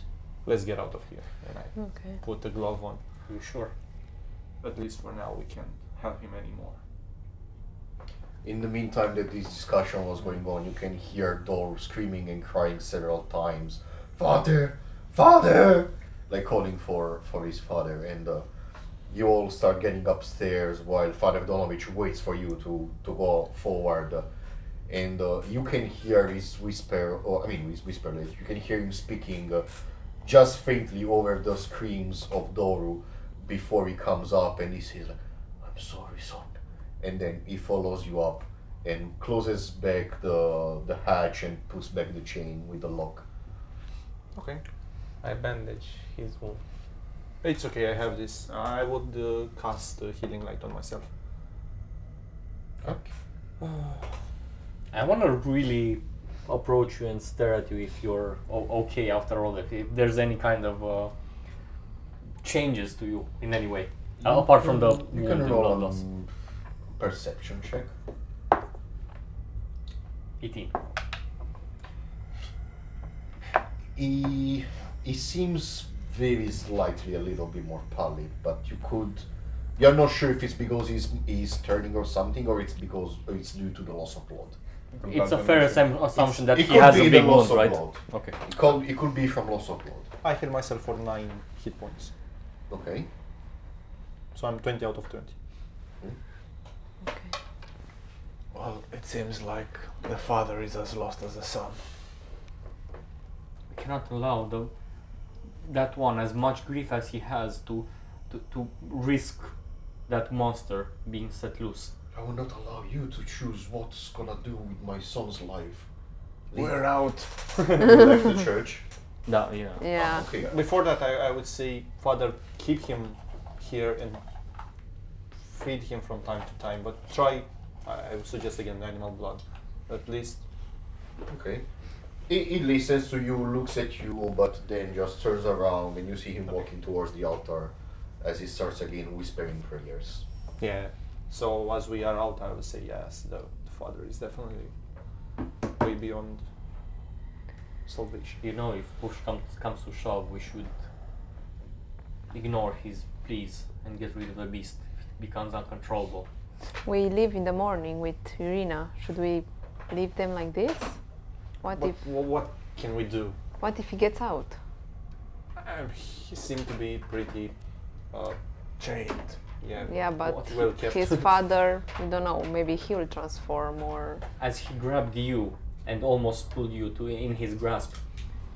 let's get out of here. And I Okay. put the glove on. Are you sure? At least for now, we can't have him anymore. In the meantime that this discussion was going on, you can hear Dor screaming and crying several times, "Father, father!" like calling for for his father. And uh, you all start getting upstairs while Father Donavich waits for you to to go forward. And uh, you can hear his whisper, or I mean, his whisper. You can hear him speaking uh, just faintly over the screams of Doru before he comes up, and he says, "I'm sorry, son." and then he follows you up and closes back the the hatch and puts back the chain with the lock. Okay. I bandage his wound. It's okay, I have this. I would uh, cast uh, healing light on myself. Okay. I want to really approach you and stare at you if you're o- okay after all. If, if there's any kind of uh, changes to you in any way, uh, apart from the You wound can and roll blood a loss. perception check. 18. He he seems very slightly a little bit more pallid, but you could. You're not sure if it's because he's he's turning or something, or it's because it's due to the loss of blood. It's a fair assum- assumption that it he could has be a the big loss wound, of right? blood. Okay. It could it could be from loss of blood. I heal myself for 9 hit points. Okay. So I'm 20 out of 20. Okay. Well, it seems like the father is as lost as the son. We cannot allow the that one as much grief as he has to to, to risk that monster being set loose. I will not allow you to choose what's gonna do with my son's life. We're out. left the church. That, yeah. Yeah. Ah, okay. Before that, I, I would say, Father, keep him here and feed him from time to time, but try, I, I would suggest again, animal blood. At least, Okay. He, he listens to you, looks at you, but then just turns around and you see him walking towards the altar as he starts again whispering prayers. yeah. So as we are out, I would say yes, the, the Father is definitely way beyond salvation. You know, if push comes comes to shove, we should ignore his pleas and get rid of the beast if it becomes uncontrollable. We leave in the morning with Ireena. Should we leave them like this? What What, if what, what can we do? what if he gets out? Um, he seemed to be pretty, uh, Chained. yeah, Yeah, but well kept. his father, I don't know. Maybe he will transform or As he grabbed you and almost pulled you to in his grasp,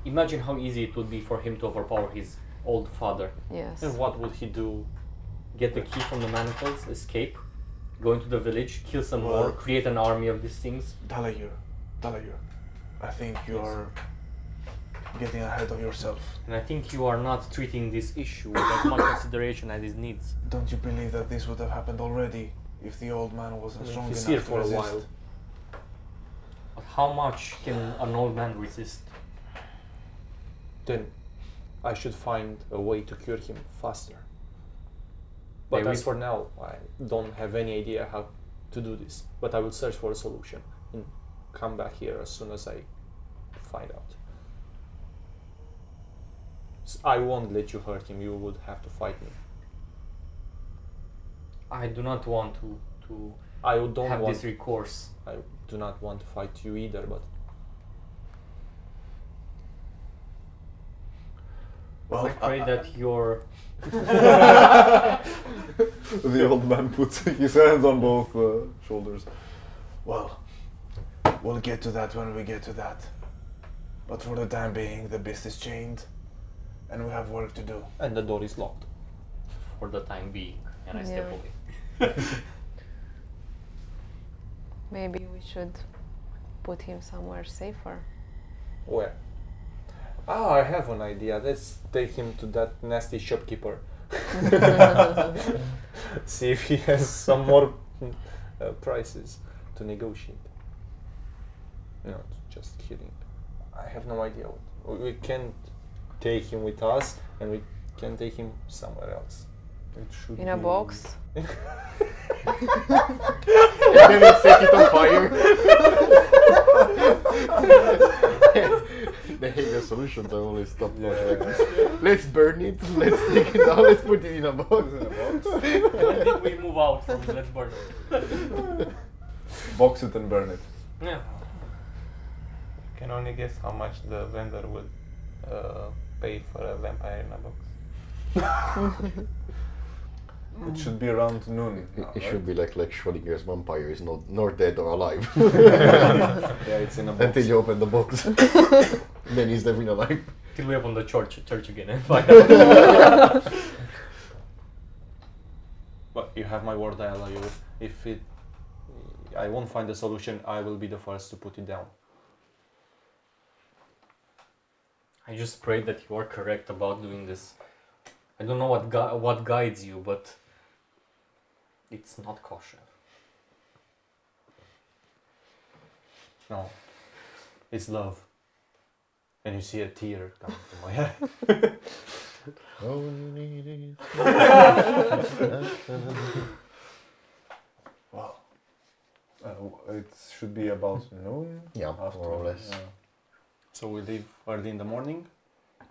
imagine how easy it would be for him to overpower his old father. yes. and what would he do? Get the key from the manacles, escape, go into the village, kill some more, create an army of these things. Dalayur. Dalayur. I think you are getting ahead of yourself. And I think you are not treating this issue with as much consideration as it needs. Don't you believe that this would have happened already if the old man wasn't mean, strong he's enough here to for a resist? while. But how much can an old man resist? Then I should find a way to cure him faster. But There as for now, I don't have any idea how to do this. But I will search for a solution and come back here as soon as I find out. I won't let you hurt him. You would have to fight me. I do not want to to I don't have want. this recourse. I do not want to fight you either. But Well, I pray that your the old man puts his hands on both uh, shoulders. Well, we'll get to that when we get to that. But for the time being, the beast is chained, and we have work to do. and the door is locked. for the time being, and I step away. Maybe we should put him somewhere safer. Where? Ah, I have an idea. Let's take him to that nasty shopkeeper. See if he has some more uh, prices to negotiate. You know, just kidding. I have no idea. We we can't take him with us, and we can take him somewhere else. It should In a be- box. And then we set it on fire. the Hager solutions are always top notch Yeah. like this. Let's burn it, let's take it out, let's put it in a box. when did we move out from Let's Burn? It. box it and burn it. Yeah. I can only guess how much the vendor would uh, pay for a vampire in a box. It should be around noon. It, now, it right? should be like like Schrodinger's vampire is not nor dead or alive Yeah, it's in a box. until you open the box. then he's definitely alive. Till we open the church, church again and find out. But you have my word, I allow you. If it, I won't find a solution, I will be the first to put it down. I just pray that you are correct about doing this. I don't know what gu- what guides you, but it's not kosher. No, it's love. And you see a tear coming from my eye. All you need is- Well, uh, it should be about noon. Yeah, after, more or less. yeah. So we leave early in the morning.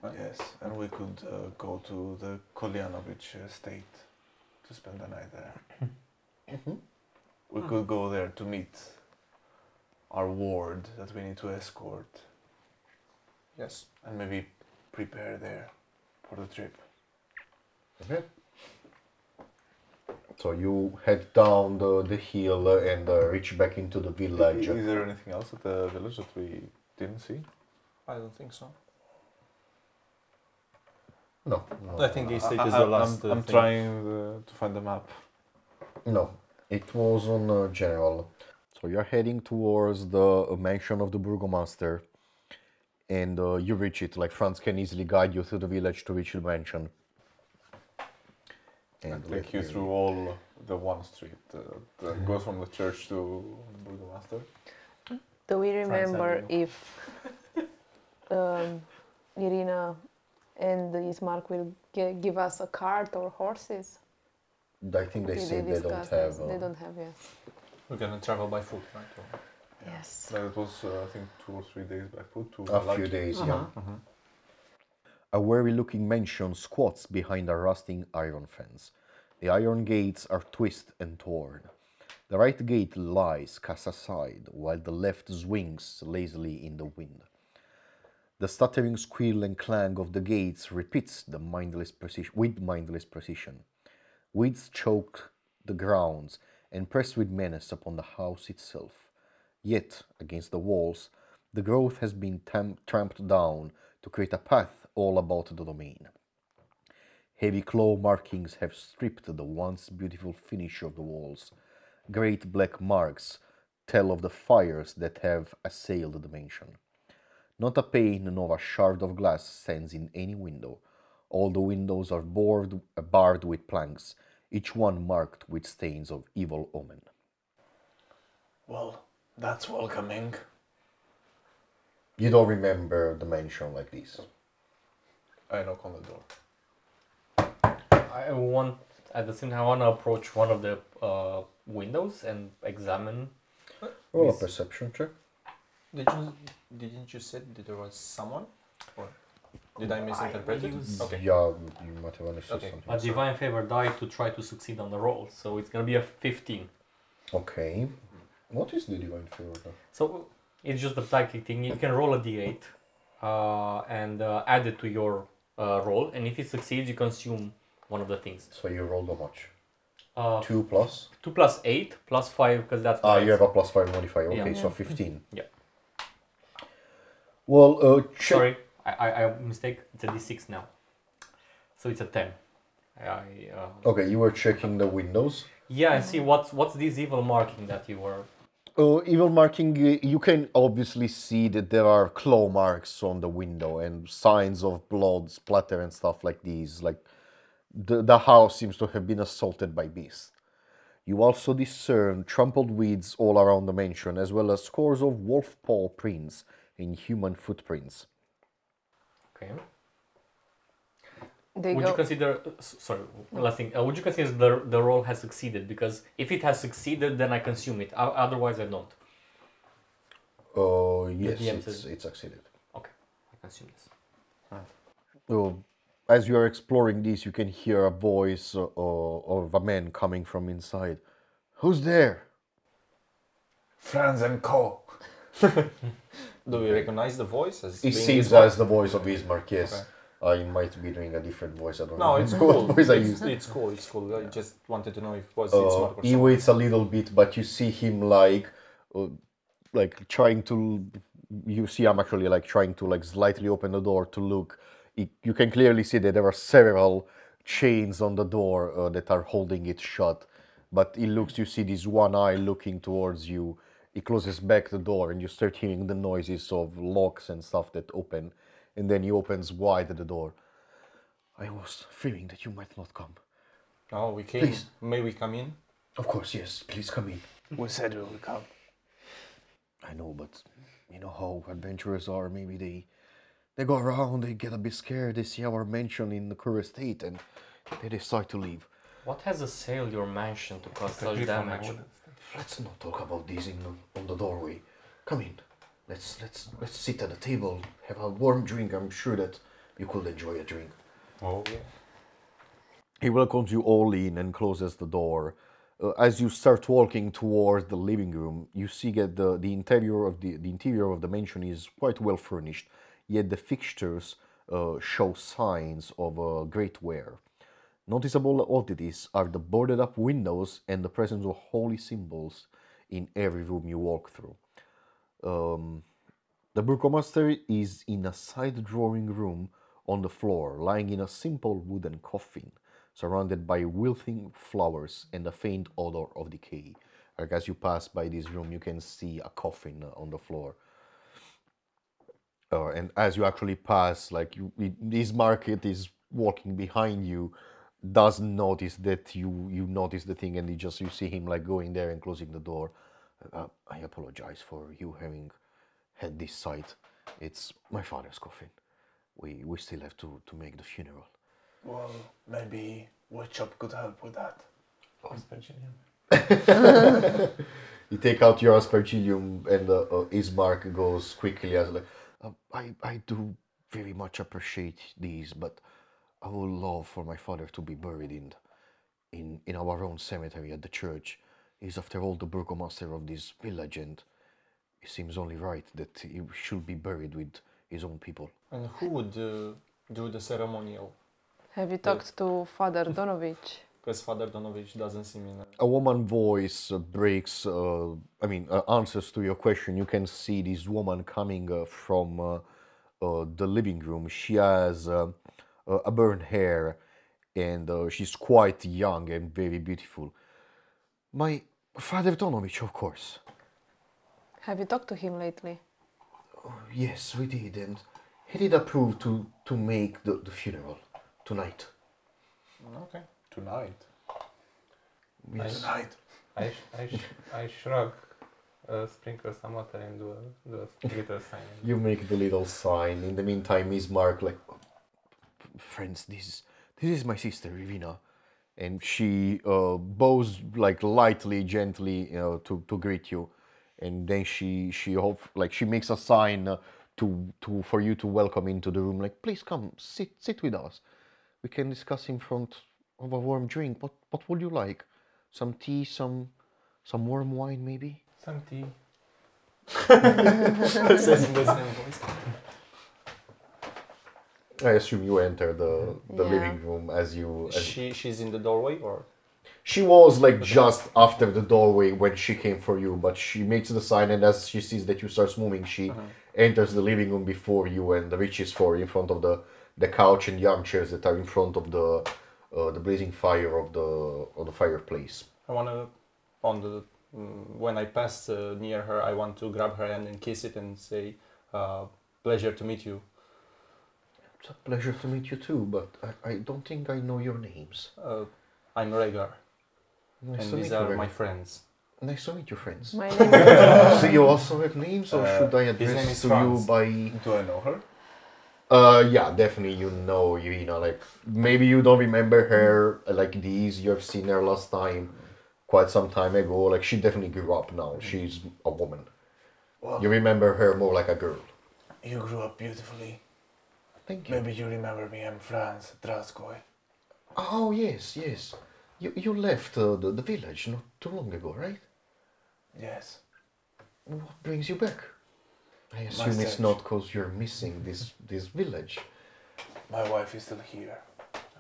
Yes, and we could uh, go to the Kolyanovich estate to spend the night there. Mhm. We could go there to meet our ward that we need to escort Yes. and maybe prepare there for the trip. Okay. So you head down the, the hill uh, and uh, reach back into the village. Is there anything else at the village that we didn't see? I don't think so. No, no, I think the estate is I- the I'm- last. uh, I'm, thing. trying uh, to find the map. no. It was on uh, general. So you're heading towards the uh, mansion of the burgomaster, and uh, you reach it. Like Franz can easily guide you through the village to reach the mansion. And And take let you me- through all the one street uh, that goes from the church to the Burgomaster. Do we remember if um, Ireena and Ismark will gi- give us a cart or horses? I think they Did said they don't discuss have. this? Uh, They don't have, yes. We're gonna travel by foot, right? Or- Yes. But it was, uh, I think, two or three days by foot to a Laki. few days, yeah. Uh-huh. A weary looking mansion squats behind a rusting iron fence. The iron gates are twisted and torn. The right gate lies cast aside, while the left swings lazily in the wind. The stuttering squeal and clang of the gates repeats the mindless precision, with mindless precision. Weeds choke the grounds and press with menace upon the house itself. Yet, against the walls, the growth has been tam- tramped down to create a path all about the domain. Heavy claw markings have stripped the once beautiful finish of the walls. Great black marks tell of the fires that have assailed the mansion. Not a pane nor a shard of glass stands in any window. All the windows are bored, barred with planks, each one marked with stains of evil omen. Well, that's welcoming. You don't remember the mansion like this. I knock on the door. I want at the same time I want to approach one of the uh, windows and examine. Roll a perception check. Did you didn't you say that there was someone? Or did I misinterpret it? Okay. Yeah, you might have understood Okay. something. A divine favor die to try to succeed on the roll, so it's gonna be a 15. Okay. What is the divine favor? then? So it's just a psychic thing. You can roll a d8 uh, and uh, add it to your uh, roll, and if it succeeds, you consume one of the things. So you rolled how much? Uh, Two plus? two plus eight plus five because that's Ah, you have a plus five modifier. Okay, Yeah. so 15. Yeah. Well, uh, check. Sorry, I, I, I mistake. It's a d6 now, so it's a 10. I, uh, Okay, you were checking the windows. yeah, I see. What's what's this evil marking that you were? Uh, evil marking, uh, you can obviously see that there are claw marks on the window and signs of blood splatter and stuff like these. Like the, the house seems to have been assaulted by beasts. You also discern trampled weeds all around the mansion, as well as scores of wolf paw prints and human footprints. Okay. They would go. you consider? Sorry, last thing. Uh, would you consider the the roll has succeeded? Because if it has succeeded, then I consume it. Otherwise, I don't. Uh, yes, it's, says- it's succeeded. Okay, I consume this. Uh, as you are exploring this, you can hear a voice uh, uh, of a man coming from inside. Who's there? Franz and Co. Do we recognize the voice as It being seems as the voice of Ismark, yes. Okay. I might be doing a different voice, I don't know. No, know. it's cool. voice I It's, used. it's cool. It's cool. I just wanted to know if it was Uh, Ismark or he waits a little bit, but you see him like, uh, like trying to. You see, I'm actually like trying to like slightly open the door to look. It, you can clearly see that there are several chains on the door uh, that are holding it shut. But it looks, you see this one eye looking towards you. He closes back the door, and you start hearing the noises of locks and stuff that open. And then he opens wide the door. I was fearing that you might not come. Oh, we came. Please. May we come in? Of course, yes. Please come in. We said we would come. I know, but you know how adventurers are. Maybe they they go around, they get a bit scared, they see our mansion in the current state, and they decide to leave. What has assailed your mansion to cause such damage? Wouldn't. Let's not talk about these in the, on the doorway. Come in. Let's let's let's sit at the table, have a warm drink. I'm sure that you could enjoy a drink. Oh yeah. He welcomes you all in and closes the door. Uh, as you start walking towards the living room, you see that the, the interior of the, the interior of the mansion is quite well furnished, yet the fixtures uh, show signs of uh, great wear. Noticeable oddities are the boarded up windows and the presence of holy symbols in every room you walk through. Um, the burgomaster is in a side drawing room on the floor, lying in a simple wooden coffin, surrounded by wilting flowers and a faint odor of decay. Like as you pass by this room, you can see a coffin uh, on the floor. Uh, and as you actually pass, like you, this market is walking behind you, doesn't notice that you you notice the thing, and you just you see him like going there and closing the door. Uh, I apologize for you having had this sight. It's my father's coffin. We we still have to to make the funeral. Well, maybe Woodchop could help with that. Aspergillum. You take out your aspergillum, and uh, uh, Ismark goes quickly as like, uh, I I do very much appreciate these, but I would love for my father to be buried in in in our own cemetery at the church. He's after all the burgomaster of this village, and it seems only right that he should be buried with his own people. And who would uh, do the ceremonial? Have you talked to Father Donavich? Because Father Donavich doesn't seem in. A... a woman voice uh, breaks uh, i mean uh, answers to your question you can see this woman coming uh, from uh, uh, the living room she has a burnt hair and uh, she's quite young and very beautiful my father donavich of course Have you talked to him lately? yes we did and he did approve to to make the, the funeral tonight Okay. Tonight. yes. Tonight. I, sh- I, sh- I shrug, uh, sprinkle some water and do a, do a little sign. You make the little sign. In the meantime, Ismark like, friends, this this is my sister Ireena, and she uh, bows like lightly, gently, you know, to, to greet you, and then she she hope like she makes a sign uh, to to for you to welcome into the room. Like, please come, sit sit with us. We can discuss in front of a warm drink. What what would you like? Some tea, some some warm wine, maybe. Some tea. Says in the same voice. I assume you enter the the Yeah. living room as you. As She she's in the doorway or She was like just after the doorway when she came for you, but she makes the sign, and as she sees that you start moving, she enters the living room before you and reaches for you in front of the the couch and the armchairs that are in front of the uh, the blazing fire of the of the fireplace. I wanna on the mm, when I pass uh, near her, I want to grab her hand and kiss it and say, uh, "Pleasure to meet you." It's a pleasure to meet you too, but I, I don't think I know your names. Uh, I'm Rhaegar, Nice and to these meet you. are my friends. Nice to meet you, friends. My name is Do you also have names, or Uh, should I his address name is to Franz. you by? Do I know her? Uh, yeah, definitely. You know You know, Like maybe you don't remember her uh, like these. You have seen her last time, quite some time ago. Like she definitely grew up now. She's a woman. Well, You remember her more like a girl. you grew up beautifully. Thank you. Maybe you remember me. I'm Franz Draskoy. Oh yes, yes. You you left uh, the the village not too long ago, right? Yes. What brings you back? I assume it's search. not because you're missing this this village. My wife is still here,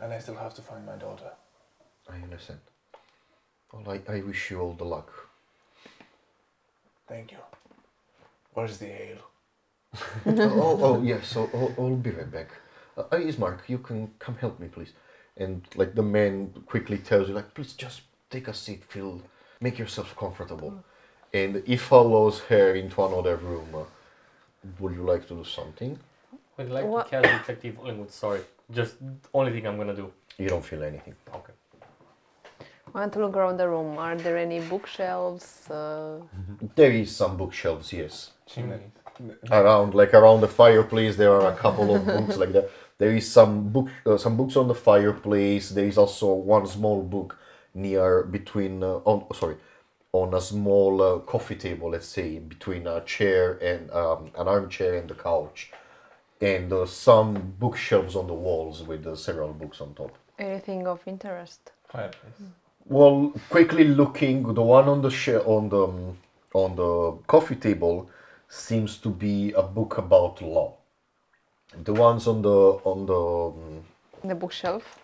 and I still have to find my daughter. I understand. Well, I, I wish you all the luck. Thank you. Where's the ale? oh, oh, oh, yes. So I'll, I'll be right back. Uh, uh, Ismark, you can come help me, please. And like the man quickly tells you, like, please just take a seat, feel, make yourself comfortable. And he follows her into another room. Uh, would you like to do something? Would you like What- to cast detective language? Sorry, just only thing I'm gonna do. You don't feel anything. Okay. I want to look around the room. Are there any bookshelves? Uh, There is some bookshelves, yes. Chimneys. Around, like around the fireplace, there are a couple of books like that. There is some book, uh, some books on the fireplace. There is also one small book near between, uh, on sorry, on a small uh, coffee table. Let's say between a chair and um, an armchair and the couch, and uh, some bookshelves on the walls with uh, several books on top. anything of interest? Fireplace. Well, quickly looking, the one on the sh- on the um, on the coffee table seems to be a book about law. The ones on the on the um, The bookshelf?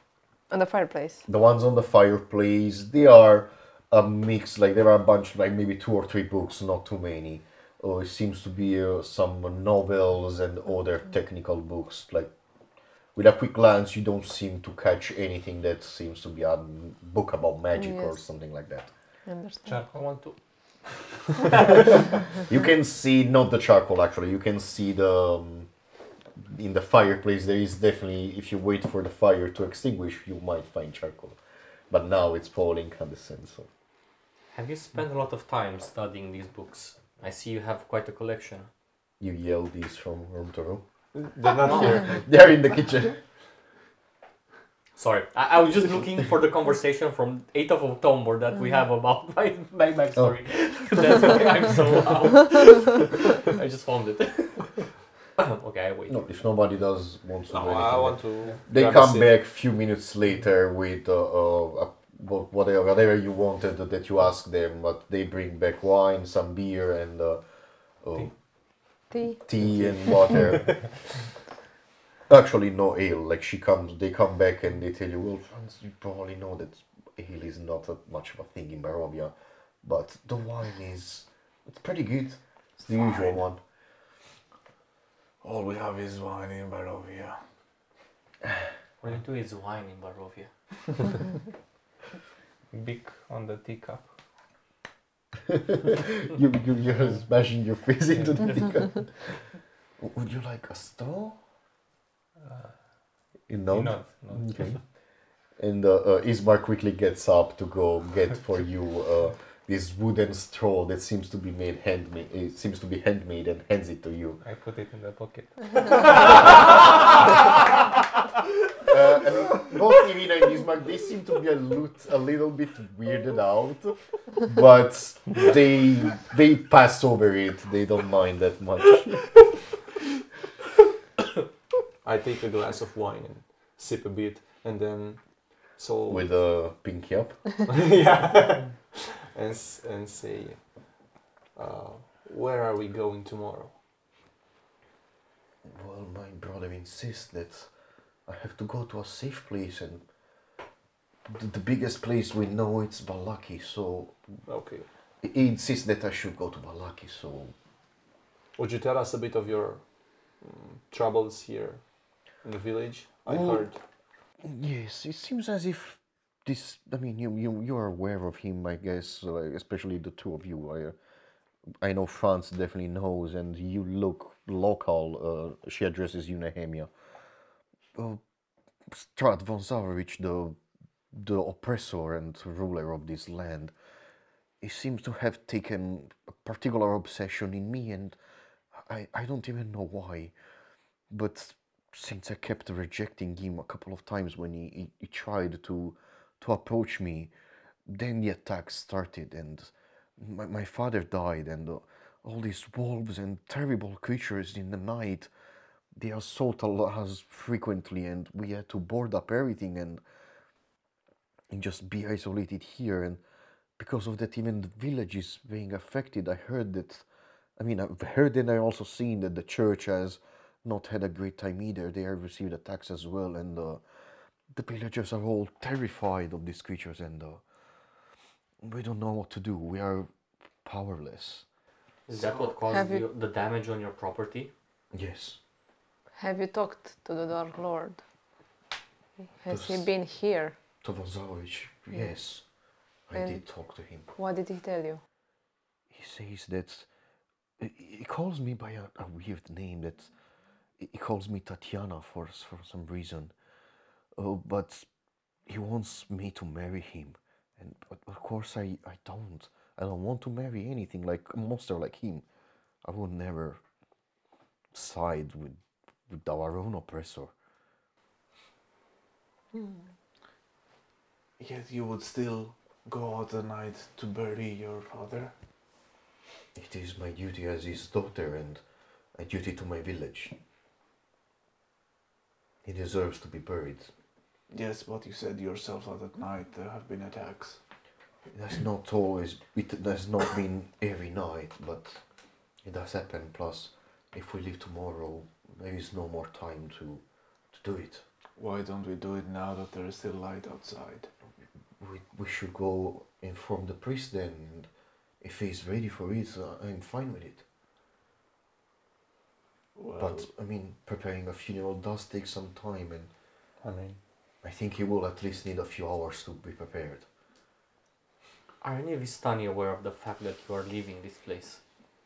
On the fireplace? the ones on the fireplace, they are a mix. Like there are a bunch, like maybe two or three books, not too many. Uh, it seems to be uh, some novels and other technical books. Like with a quick glance, you don't seem to catch anything that seems to be a book about magic or something like that. I understand. Charcoal. I want to. You can see not the charcoal actually. You can see the um, in the fireplace. There is definitely if you wait for the fire to extinguish, you might find charcoal. But now it's probably incandescent. So Have you spent a lot of time studying these books? I see you have quite a collection. you yell these from room to room. They're not here. They're in the kitchen. Sorry, I, I was just looking for the conversation from 8th of October that we have about my, my backstory. That's why I'm so loud. I just found it. okay, I wait. No, if nobody does wants to No, do I want to. they come back a few minutes later with uh, uh, a, whatever whatever you wanted that you asked them. But they bring back wine, some beer, and uh, uh, Tea. Tea? tea and water. Actually, no ale. Like she comes, they come back and they tell you, well, Franz, you probably know that ale is not that much of a thing in Barovia, but the wine is, it's pretty good. It's the usual one. All we have is wine in Barovia. All you do is wine in Barovia. Big on the teacup. you, you, you're smashing your face into the teacup. Would you like a straw? You know? Not, not. Okay. And uh, uh, Ismark quickly gets up to go get for you uh, this wooden straw that seems to be made handmade. It seems to be handmade and hands it to you. I put it in the pocket. Uh, and both Ireena and Ismark, they seem to be a, lut, a little bit weirded out, but they they pass over it. They don't mind that much. I take a glass of wine and sip a bit, and then so With a pinky up. yeah, and and say, uh, where are we going tomorrow? Well, my brother insists that I have to go to a safe place, and the, the biggest place we know it's Vallaki, So Okay. he insists that I should go to Vallaki, So Would you tell us a bit of your mm, troubles here in the village? I Well, heard. yes, it seems as if this. I mean, you you you are aware of him, I guess. Uh, especially the two of you. I, uh, I know Franz definitely knows, and you look local. Uh, she addresses you, Nehemia. Uh, Strahd von Zarovich, the the oppressor and ruler of this land, he seems to have taken a particular obsession in me, and I I don't even know why, but since I kept rejecting him a couple of times when he, he, he tried to to approach me, then the attacks started and my, my father died and uh, all these wolves and terrible creatures in the night they assault us frequently and we had to board up everything and, and just be isolated here and because of that even the village is being affected i heard that i mean i've heard and i also seen that the church has not had a great time either. They have received attacks as well, and uh, the villagers are all terrified of these creatures, and uh, we don't know what to do. We are powerless. Is that what caused you- you... the damage on your property? Yes. Have you talked to the Dark Lord? Has he been here? Tovazarovich, yes. I And- did talk to him. What did he tell you? He says that he he calls me by a, a weird name that he calls me Tatiana for for some reason. Oh, but he wants me to marry him, and of course I I don't. I don't want to marry anything like a monster like him. I would never side with with our own oppressor. Hmm. Yet you would still go out at night to bury your father? It is my duty as his daughter and a duty to my village. He deserves to be buried. Yes, but you said yourself that at night there have been attacks. It has not always, it has not been every night, but it does happen. Plus, if we leave tomorrow, there is no more time to, to do it. Why don't we do it now that there is still light outside? We, we should go inform the priest then, and if he's ready for it, I'm fine with it. Well, But, I mean, preparing a funeral does take some time, and I mean, I think he will at least need a few hours to be prepared. Are any of Vistani aware of the fact that you are leaving this place?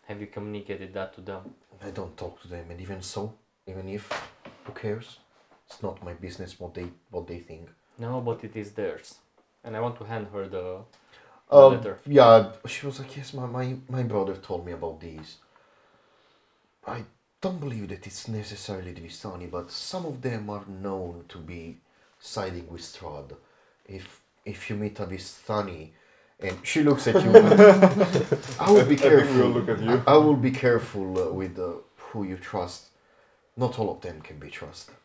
Have you communicated that to them? I don't talk to them, and even so, even if, who cares? It's not my business what they what they think. No, but it is theirs. And I want to hand her the, the Um, letter. yeah, she was like, yes, my, my my brother told me about these. I don't believe that it's necessarily the Vistani, but some of them are known to be siding with Strahd. If if you meet a Vistani, and she looks at you, I will be I we'll careful. look at you. I, I will be careful uh, with uh, who you trust. Not all of them can be trusted.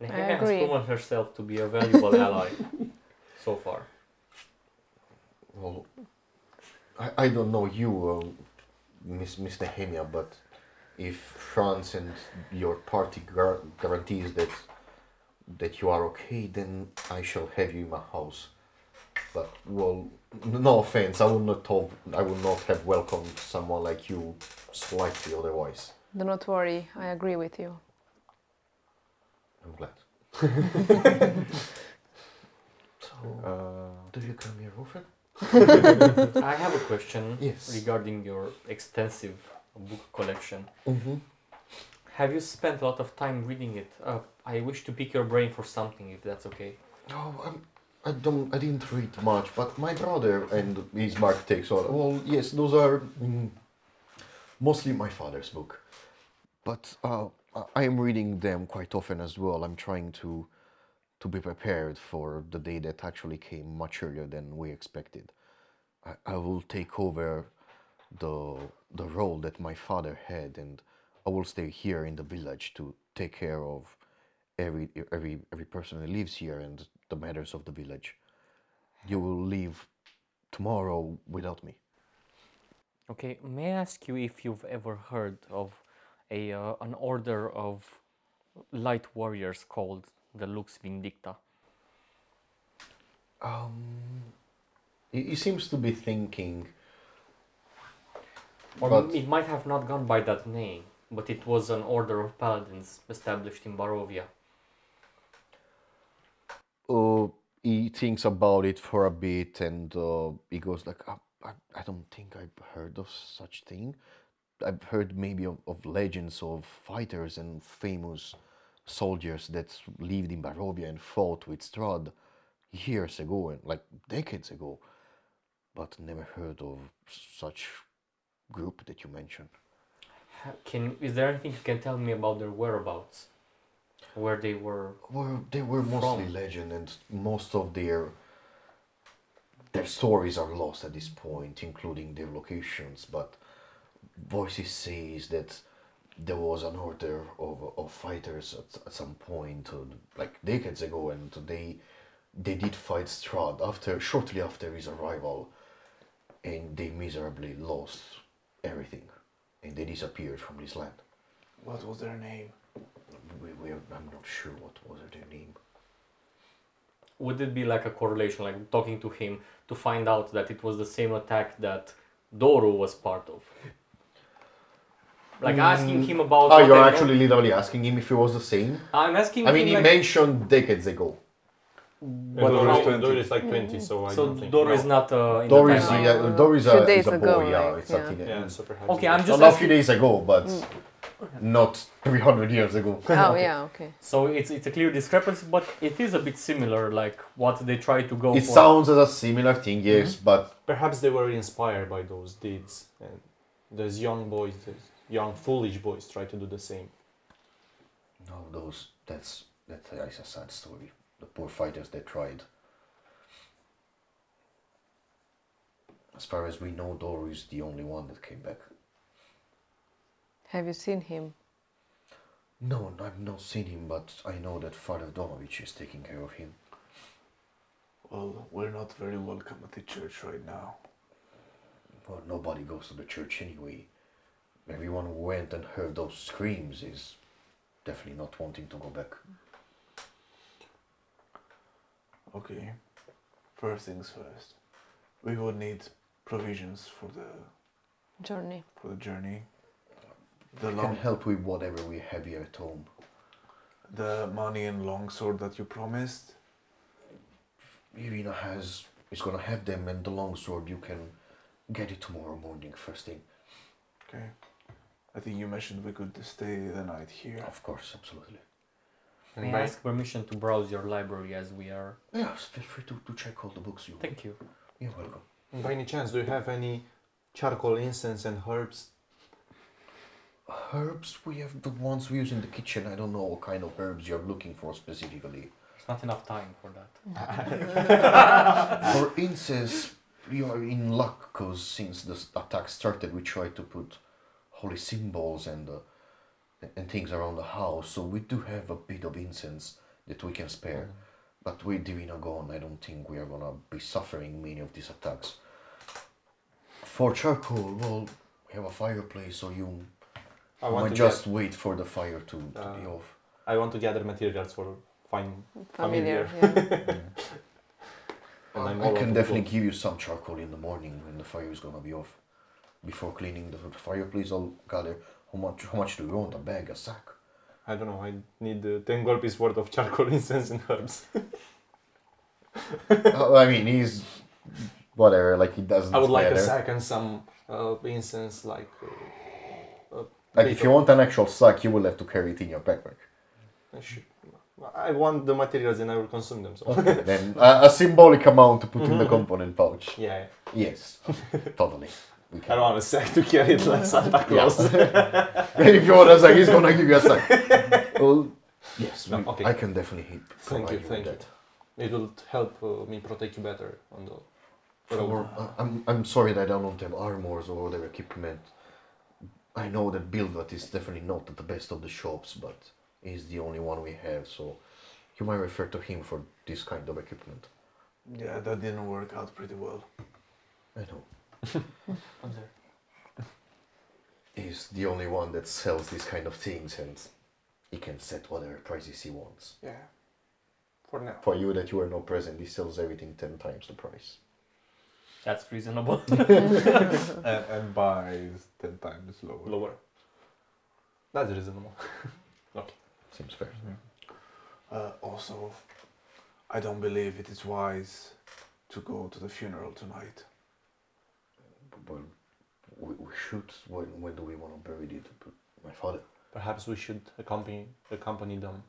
Nehemia has agree. proven herself to be a valuable ally so far. Well, I, I don't know you, um, Miss Miss Nehemia, but if Franz and your party gar- guarantees that that you are okay, then I shall have you in my house. But well, no offense, I would not have I would not have welcomed someone like you slightly otherwise. Do not worry, I agree with you. I'm glad. so, Uh, do you come here often? I have a question Yes. regarding your extensive book collection. Mm-hmm. Have you spent a lot of time reading it? Uh, I wish to pick your brain for something, if that's okay. No, I'm, I don't. I didn't read much, but my brother and Ismark takes on. Well, yes, those are mm, mostly my father's book, but uh, I- I am reading them quite often as well. I'm trying to to be prepared for the day that actually came much earlier than we expected. I, I will take over the the role that my father had, and I will stay here in the village to take care of every every every person that lives here and the matters of the village. You will leave tomorrow without me. Okay, may I ask you if you've ever heard of a uh, an order of light warriors called the Lux Vindicta? Um, he, he seems to be thinking. Or But- it might have not gone by that name, but it was an order of paladins established in Barovia. Uh, he thinks about it for a bit and uh, he goes like, I, I, I don't think I've heard of such thing. I've heard maybe of, of legends of fighters and famous soldiers that lived in Barovia and fought with Strahd years ago and like decades ago, but never heard of such group that you mentioned. Can is there anything you can tell me about their whereabouts? Where they were? Well, they were mostly From? legend, and most of their their stories are lost at this point, including their locations. But voices says that there was an order of, of fighters at, at some point, uh, like decades ago, and they they did fight Strahd after shortly after his arrival, and they miserably lost everything, and they disappeared from this land. What was their name? We, we are, I'm not sure what was their name. Would it be like a correlation, like talking to him to find out that it was the same attack that Doru was part of? Like asking him about. Oh, you're I actually literally asking him if it was the same? I'm asking. I mean, him he like, mentioned decades ago. But Dor how- is, 20. Dor is like 20, so I so don't think. Doru is not uh, in Doris, the timeline. yeah, Uh, Doris few a, days is a ago, boy, yeah, like, it's yeah. a teenager. Yeah, super high. Okay, I'm Not just a few asking, days ago, but not 300 years ago. Oh yeah, okay. So it's it's a clear discrepancy, but it is a bit similar, like what they try to go It for. sounds as a similar thing, yes, but Perhaps they were inspired by those deeds, and those young boys, those young foolish boys, try to do the same. no, those that's that is a sad story. The poor fighters they tried. As far as we know, Doru is the only one that came back. Have you seen him? No, I've not seen him, but I know that Father Donavich is taking care of him. Well, we're not very welcome at the church right now. Well, nobody goes to the church anyway. Everyone who went and heard those screams is definitely not wanting to go back. Okay. First things first. We would need provisions for the Journey. for the journey. The I can long help with whatever we have here at home. the money and longsword that you promised. Ireena has is gonna have them and the longsword you can get it tomorrow morning first thing. Okay. I think you mentioned we could stay the night here. Of course, absolutely. May I ask permission to browse your library as we are? Yes, feel free to, to check all the books you. Thank you. You're welcome. by any chance, do you have any charcoal incense and herbs? Herbs, we have the ones we use in the kitchen. I don't know what kind of herbs you're looking for specifically. There's not enough time for that. For incense, you are in luck because since the s- attack started, we tried to put holy symbols and uh, and things around the house. So we do have a bit of incense that we can spare. But with Divina gone, I don't think we are gonna be suffering many of these attacks. For charcoal, well, we have a fireplace, so you I might want to just wait for the fire to, to be Uh, off. I want to gather materials for fine. Familiar. Familiar. Yeah. And I'm I can definitely gold. give you some charcoal in the morning when the fire is gonna be off. Before cleaning the fireplace, I'll gather how much how much do you want? A bag, a sack? I don't know. I need uh, ten gold worth of charcoal, incense, and herbs. Uh, I mean, he's whatever. Like he doesn't. I would like a sack and some uh, incense, like. Uh, uh, Like if you want an actual sack, you will have to carry it in your backpack. I should. I want the materials and I will consume them. So. Okay, then uh, a symbolic amount to put in the Mhm. component pouch. yeah, Yes, totally. We I don't want a sack to carry it like Santa Claus. if you want a sack, he's gonna give you a sack. well, yes, No, okay. I can definitely hit. Thank you, thank with you. It will help uh, me protect you better on the For, uh, I'm, I'm sorry that I don't have armors or other equipment. I know that Bildrath is definitely not at the best of the shops, but he's the only one we have, so you might refer to him for this kind of equipment. Yeah, that didn't work out pretty well. I know. He's the only one that sells these kind of things and he can set whatever prices he wants. Yeah. For now. For you that you are not present, he sells everything ten times the price. That's reasonable. and, and buys ten times lower. Lower. That's reasonable. Okay. Seems fair. Uh, also, I don't believe it is wise to go to the funeral tonight. Well, we, we should. When, when do we want to bury it? My father. Perhaps we should accompany accompany them.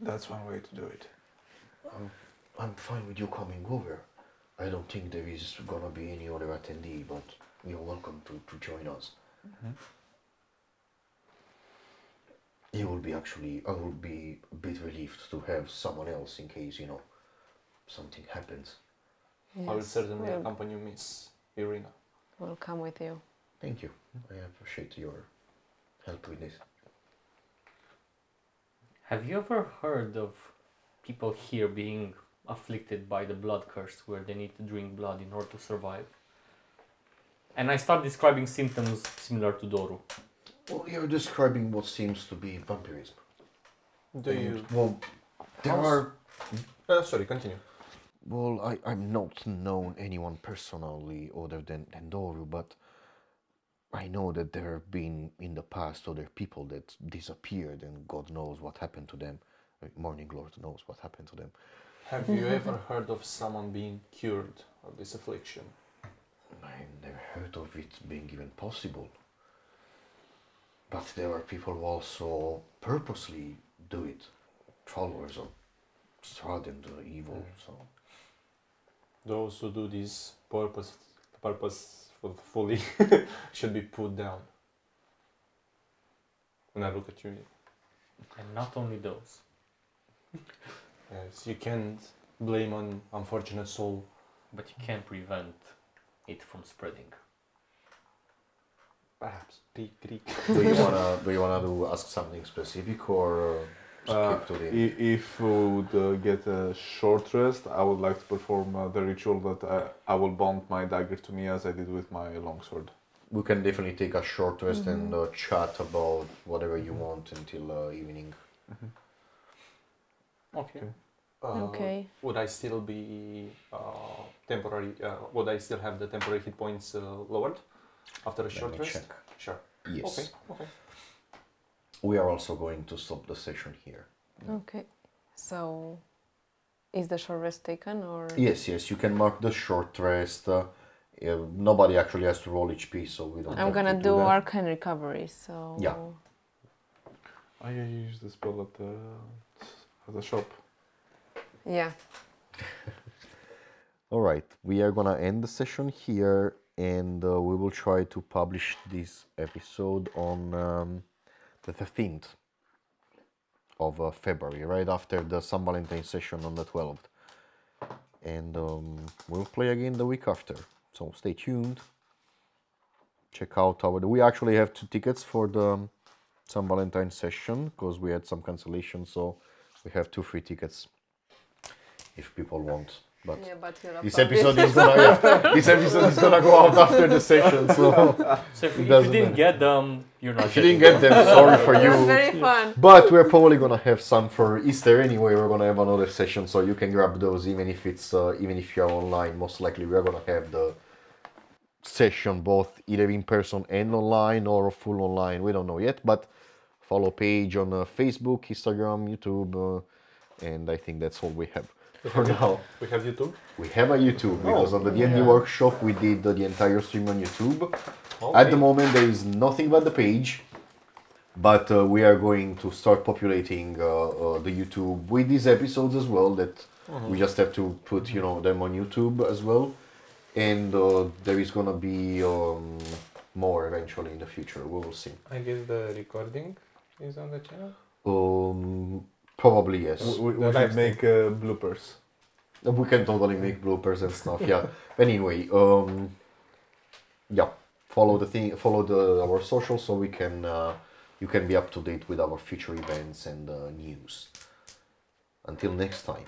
That's one way to do it. I'm, I'm fine with you coming over. I don't think there is gonna be any other attendee, but you're welcome to, to join us. Mm-hmm. You will be actually, I will be a bit relieved to have someone else in case, you know, something happens. I will certainly we'll, accompany Miss Ireena. We'll come with you. Thank you. I appreciate your help with this. Have you ever heard of people here being afflicted by the blood curse where they need to drink blood in order to survive? And I start describing symptoms similar to Doru. Well, you're describing what seems to be vampirism. Do And, you? Well, there How's- are Uh, sorry, continue. Well, I, I'm not known anyone personally other than, than Doru, but I know that there have been in the past other people that disappeared and God knows what happened to them. Uh, Morning Lord knows what happened to them. Have you ever heard of someone being cured of this affliction? I never heard of it being even possible. But there are people who also purposely do it. Followers of Strahd and the evil. So Those who do this purpose, purposefully should be put down. When I look at you, And not only those. yes, you can't blame an unfortunate soul. But you can't prevent it from spreading. Perhaps Greek, Greek. do you wanna do you wanna do ask something specific or uh, Uh, skip to the i- if we would uh, get a short rest, I would like to perform uh, the ritual that I, I will bond my dagger to me as I did with my longsword. we can definitely take a short rest and uh, chat about whatever you want until uh, evening. Okay. Uh, Okay. Would I still be uh, temporary? Uh, would I still have the temporary hit points uh, lowered after a Let short rest? check. Sure. Yes. Okay. Okay. We are also going to stop the session here. Okay. So, is the short rest taken or? Yes, yes, you can mark the short rest. Uh, uh, nobody actually has to roll HP, so we don't. I'm have gonna to do that. arcane recovery. So. Yeah. I use the spell at the, at the shop. Yeah. All right, we are gonna end the session here, and uh, we will try to publish this episode on um, the 13th of uh, February, right after the San Valentine session on the 12th. And um, we'll play again the week after. So stay tuned. Check out our. We actually have two tickets for the um, San Valentine session because we had some cancellations, so we have two free tickets if people want. But Yeah, but you're this episode is gonna yeah, this episode is gonna go out after the session. So So if, if you didn't matter. get them, you're not if you didn't get them, sorry for It was you. very fun. But we're probably gonna have some for Easter anyway. We're gonna have another session, so you can grab those even if it's uh, even if you're online. Most likely, we're gonna have the session both either in person and online or full online. We don't know yet, but follow page on uh, Facebook, Instagram, YouTube, uh, and I think that's all we have for now. We have YouTube. We have a YouTube because on the D&D yeah. workshop we did the, the entire stream on YouTube. At the moment there is nothing but the page, but uh, we are going to start populating uh, uh, the YouTube with these episodes as well. That we just have to put you know them on YouTube as well, and uh, there is gonna be um, more eventually in the future. We will see. I guess the recording is on the channel. Um, probably yes. We, we, we should make uh, bloopers. We can totally make bloopers and stuff. Yeah. anyway, um, yeah. Follow the thing. Follow the our socials so we can uh, you can be up to date with our future events and uh, news. Until next time.